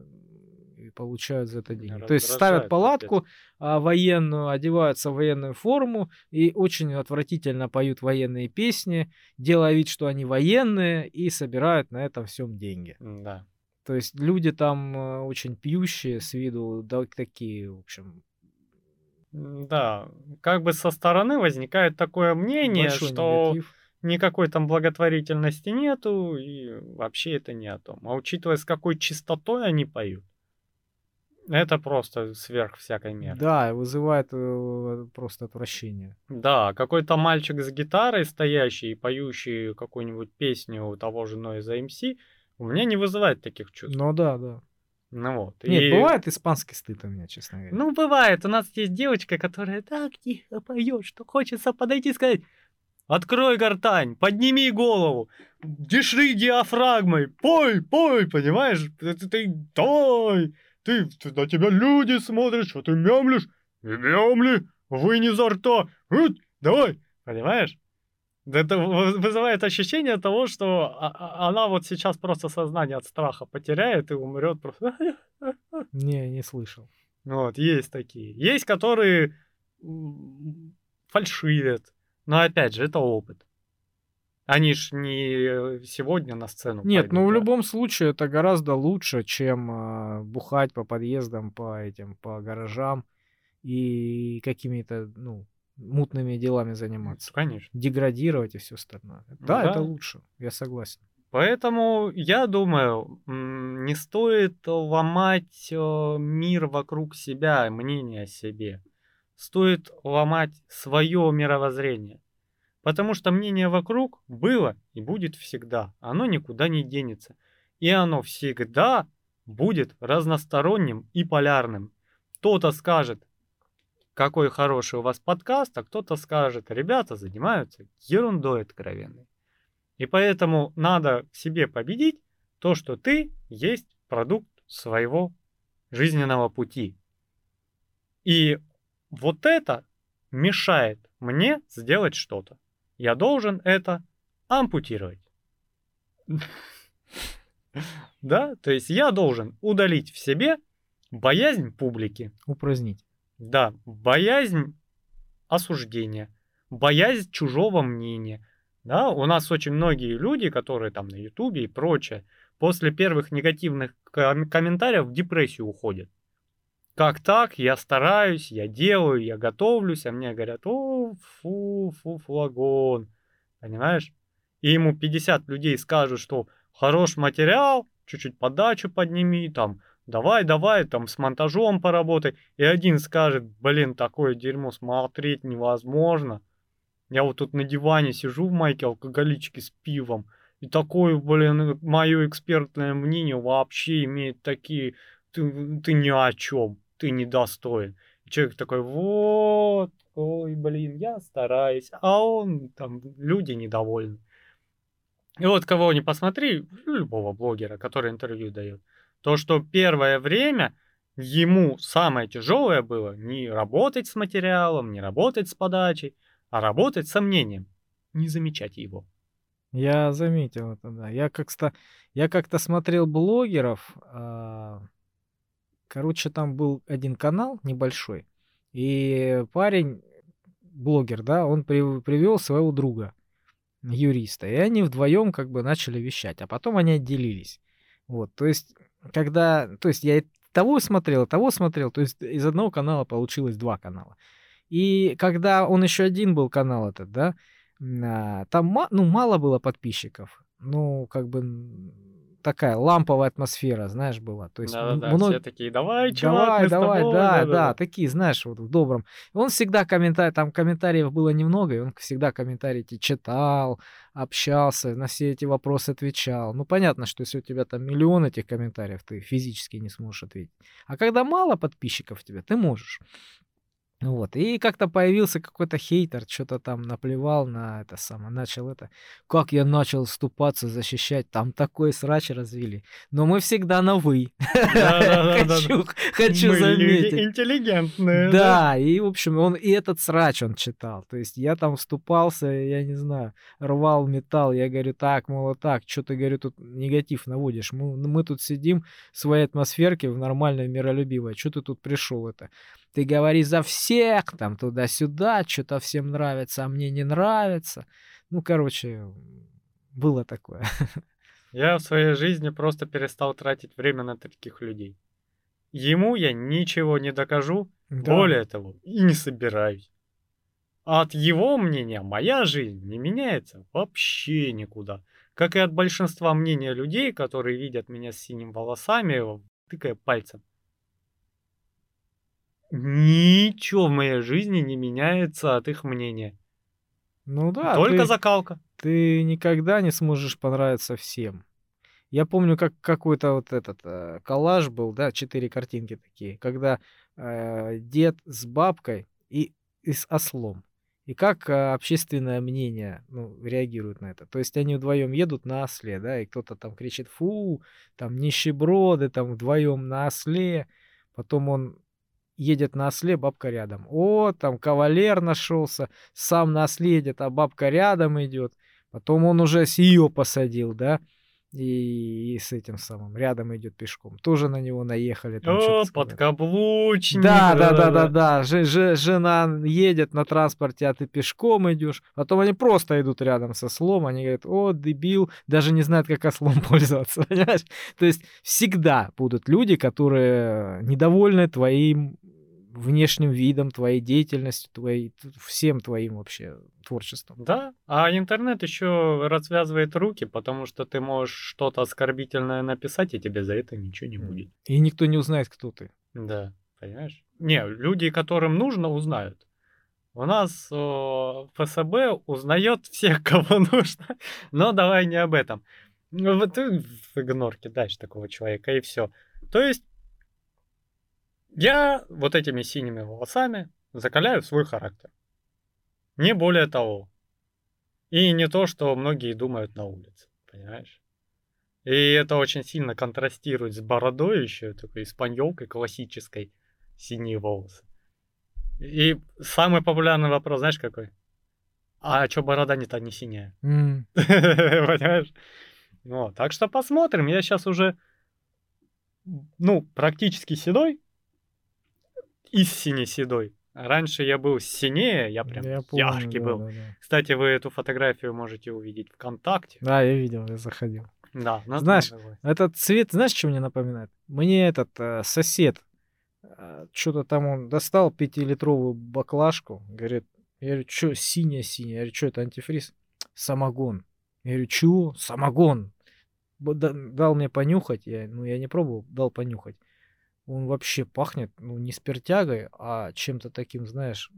и получают за это деньги. То есть ставят палатку а, военную, одеваются в военную форму и очень отвратительно поют военные песни, делая вид, что они военные, и собирают на этом всем деньги. Да. То есть люди там э, очень пьющие с виду, да, такие, в общем, Да, как бы со стороны возникает такое мнение, большой что негатив. никакой там благотворительности нету, и вообще это не о том. А учитывая, с какой чистотой они поют, это просто сверх всякой меры. Да, вызывает э, просто отвращение. Да, какой-то мальчик с гитарой стоящий и поющий какую-нибудь песню того же Noise MC у меня не вызывает таких чувств. Ну да, да. Ну вот. Нет, и- бывает испанский стыд у меня, честно говоря. Ну, бывает. У нас есть девочка, которая так тихо поет, что хочется подойти и сказать Открой гортань, подними голову, дыши диафрагмой, пой, пой, понимаешь? Ты, ты, ты, давай, ты, ты- на тебя люди смотрят, что ты мямлишь, не мямли, вынь изо рта, Ут, давай, понимаешь? Это вы- вызывает ощущение того, что а- а- она вот сейчас просто сознание от страха потеряет и умрет просто. Не, не слышал. Вот, есть такие. Есть, которые фальшивят. Но опять же, это опыт. Они ж не сегодня на сцену Нет, пойдут, ну в да. любом случае это гораздо лучше, чем а, бухать по подъездам, по этим, по гаражам и какими-то, ну, мутными делами заниматься. Конечно. Деградировать и все остальное. Да, Да. это лучше, я согласен. Поэтому я думаю, не стоит ломать э, мир вокруг себя, мнение о себе. Стоит ломать свое мировоззрение. Потому что мнение вокруг было и будет всегда. Оно никуда не денется. И оно всегда будет разносторонним и полярным. Кто-то скажет, какой хороший у вас подкаст, а кто-то скажет, ребята занимаются ерундой откровенной. И поэтому надо в себе победить то, что ты есть продукт своего жизненного пути. И вот это мешает мне сделать что-то. Я должен это ампутировать. Да, то есть я должен удалить в себе боязнь публики. Упразднить. Да, боязнь осуждения, боязнь чужого мнения. Да, у нас очень многие люди, которые там на Ютубе и прочее, после первых негативных ком- комментариев в депрессию уходят. Как так? Я стараюсь, я делаю, я готовлюсь, а мне говорят, о, фу, фу, флагон. Понимаешь? И ему 50 людей скажут, что хорош материал, чуть-чуть подачу подними, там, давай, давай, там, с монтажом поработай. И один скажет, блин, такое дерьмо смотреть невозможно. Я вот тут на диване сижу в майке алкоголичке с пивом, и такое, блин, мое экспертное мнение вообще имеет такие... Ты, ты ни о чем, ты недостоин. И человек такой, вот, ой, блин, я стараюсь, а он, там, люди недовольны. И вот кого не посмотри, любого блогера, который интервью дает, то, что первое время ему самое тяжелое было не работать с материалом, не работать с подачей, а работать с сомнением, не замечать его. Я заметил это, да. Я как-то, я как-то смотрел блогеров. а, Короче, там был один канал небольшой, и парень, блогер, да, он привел своего друга, юриста, и они вдвоем как бы начали вещать, а потом они отделились. Вот, то есть, когда, то есть я того смотрел, того смотрел, то есть из одного канала получилось два канала. И когда он еще один был канал этот, да, а, там ну, мало было подписчиков. Ну, как бы такая ламповая атмосфера, знаешь, была. То есть да, да, много... все такие, давай, чувак, давай, давай, тобой, да, да, да, да, такие, знаешь, вот в добром. Он всегда комментарий, там комментариев было немного, и он всегда комментарии эти читал, общался, на все эти вопросы отвечал. Ну, понятно, что если у тебя там миллион этих комментариев, ты физически не сможешь ответить. А когда мало подписчиков у тебя, ты можешь. Вот. И как-то появился какой-то хейтер, что-то там наплевал на это самое, начал это. Как я начал вступаться, защищать, там такой срач развили. Но мы всегда на «вы». Хочу заметить. интеллигентные. Да, и, в общем, он и этот срач он читал. То есть я там вступался, я не знаю, рвал металл. Я говорю, так, мол, так, что ты, говорю, тут негатив наводишь. Мы, мы тут сидим в своей атмосферке, в нормальной, миролюбивой. Что ты тут пришел это? Ты говори за всех, там туда-сюда, что-то всем нравится, а мне не нравится. Ну, короче, было такое. Я в своей жизни просто перестал тратить время на таких людей. Ему я ничего не докажу, да. более того, и не собираюсь. А от его мнения моя жизнь не меняется вообще никуда. Как и от большинства мнения людей, которые видят меня с синими волосами, тыкая пальцем ничего в моей жизни не меняется от их мнения. Ну да. Только ты, закалка. Ты никогда не сможешь понравиться всем. Я помню, как какой-то вот этот э, коллаж был, да, четыре картинки такие, когда э, дед с бабкой и, и с ослом. И как э, общественное мнение ну, реагирует на это. То есть они вдвоем едут на осле, да, и кто-то там кричит, фу, там нищеброды, там вдвоем на осле. Потом он едет на осле, бабка рядом. О, там кавалер нашелся, сам на осле едет, а бабка рядом идет. Потом он уже с ее посадил, да, и, и с этим самым рядом идет пешком. Тоже на него наехали. Там О, подкаблучник. Да, да, да, да, да. Ж, ж, жена едет на транспорте, а ты пешком идешь. Потом они просто идут рядом со слом, они говорят, о, дебил, даже не знают, как ослом пользоваться, понимаешь? То есть всегда будут люди, которые недовольны твоим внешним видом твоей деятельности, твоей, всем твоим вообще творчеством. Да, а интернет еще развязывает руки, потому что ты можешь что-то оскорбительное написать, и тебе за это ничего не будет. И никто не узнает, кто ты. Да, понимаешь? Не, люди, которым нужно, узнают. У нас о, ФСБ узнает всех, кого нужно. Но давай не об этом. Ну, вот ты в игнор кидаешь такого человека, и все. То есть я вот этими синими волосами закаляю свой характер. Не более того. И не то, что многие думают на улице, понимаешь? И это очень сильно контрастирует с бородой еще, такой испаньолкой классической, синие волосы. И самый популярный вопрос, знаешь, какой? А что борода не-то не синяя? М. Понимаешь? Вот. Так что посмотрим. Я сейчас уже, ну, практически седой. Из сине-седой. Раньше я был синее, я прям Я помню, яркий да, был. да, да. Кстати, вы эту фотографию можете увидеть ВКонтакте. Да, я видел, я заходил. Да, на- Знаешь, на- Этот цвет, знаешь, что мне напоминает? Мне этот э, сосед, что-то там он достал пятилитровую баклажку, говорит, я говорю, что синяя-синяя? Я говорю, что это антифриз? Самогон. Я говорю, чего? Самогон. Дал мне понюхать, я, ну я не пробовал, дал понюхать. Он вообще пахнет, ну не спиртягой, а чем-то таким, знаешь,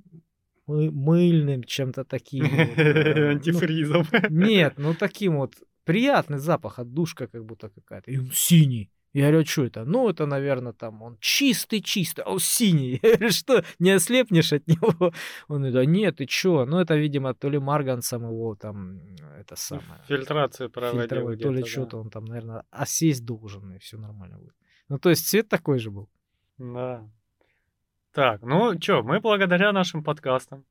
мы- мыльным, чем-то таким. э, ну, Антифризом. нет, ну таким вот приятный запах, отдушка как будто какая-то. И он синий. Я говорю, что это? Ну, это, наверное, там он чистый-чистый, а он синий. Я говорю, что, не ослепнешь от него? Он говорит, да нет, ты чё? Ну, это, видимо, то ли марганцем его там, это самое, Фильтрацию проводил то ли да. что-то он там, наверное, осесть должен, и все нормально будет. Ну, то есть цвет такой же был. Да. Так, ну чё, мы благодаря нашим подкастам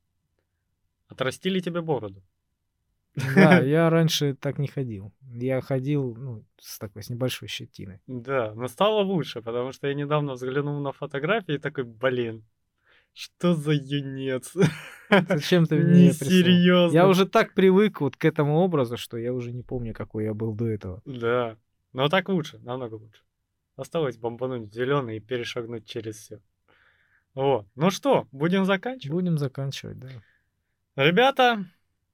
отрастили тебе бороду. Да, я раньше так не ходил. Я ходил, ну, с такой, с небольшой щетиной. Да, но стало лучше, потому что я недавно взглянул на фотографии и такой, блин, что за юнец? Зачем ты мне Не серьезно. Я уже так привык вот к этому образу, что я уже не помню, какой я был до этого. Да, но так лучше, намного лучше. Осталось бомбануть зеленый и перешагнуть через все. Вот. Ну что, будем заканчивать? Будем заканчивать, да. Ребята,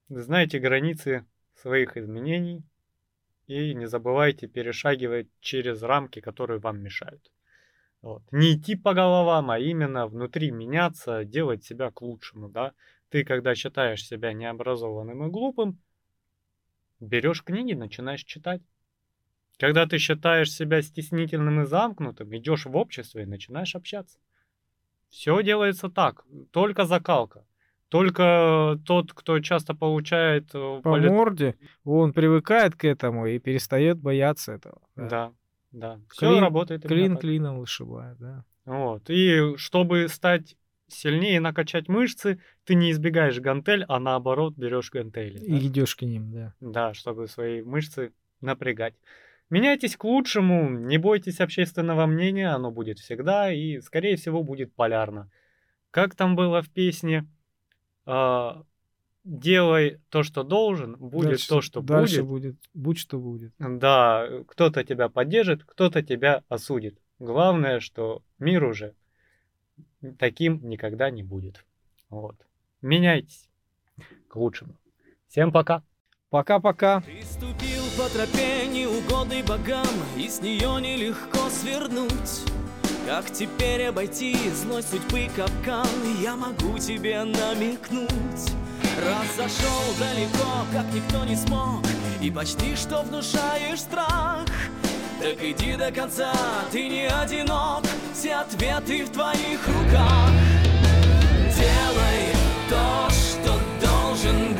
знайте границы своих изменений и не забывайте перешагивать через рамки, которые вам мешают. Вот. Не идти по головам, а именно внутри меняться, делать себя к лучшему, да. Ты, когда считаешь себя необразованным и глупым, берешь книги, начинаешь читать. Когда ты считаешь себя стеснительным и замкнутым, идешь в общество и начинаешь общаться. Все делается так, только закалка. Только тот, кто часто получает э, По поли- морде он привыкает к этому и перестает бояться этого. Да, да. Все Клин- работает. Клин так. клином вышибает, да. Вот. И чтобы стать сильнее и накачать мышцы, ты не избегаешь гантель, а наоборот берешь гантели. И да? идешь к ним, да. Да, чтобы свои мышцы напрягать. Меняйтесь к лучшему, не бойтесь общественного мнения, оно будет всегда и, скорее всего, будет полярно. Как там было в песне, а, делай то, что должен, будет Дальше- то, что дальше будет. будет. Будь что будет. Да, кто-то тебя поддержит, кто-то тебя осудит. Главное, что мир уже таким никогда не будет. Вот. Меняйтесь к лучшему. Всем пока. Пока-пока. Ты ступил по тропе неугодной богам И с нее нелегко свернуть. Как теперь обойти злой судьбы капкан? Я могу тебе намекнуть. Раз зашел далеко, как никто не смог И почти что внушаешь страх. Так иди до конца, ты не одинок Все ответы в твоих руках. Делай то, что должен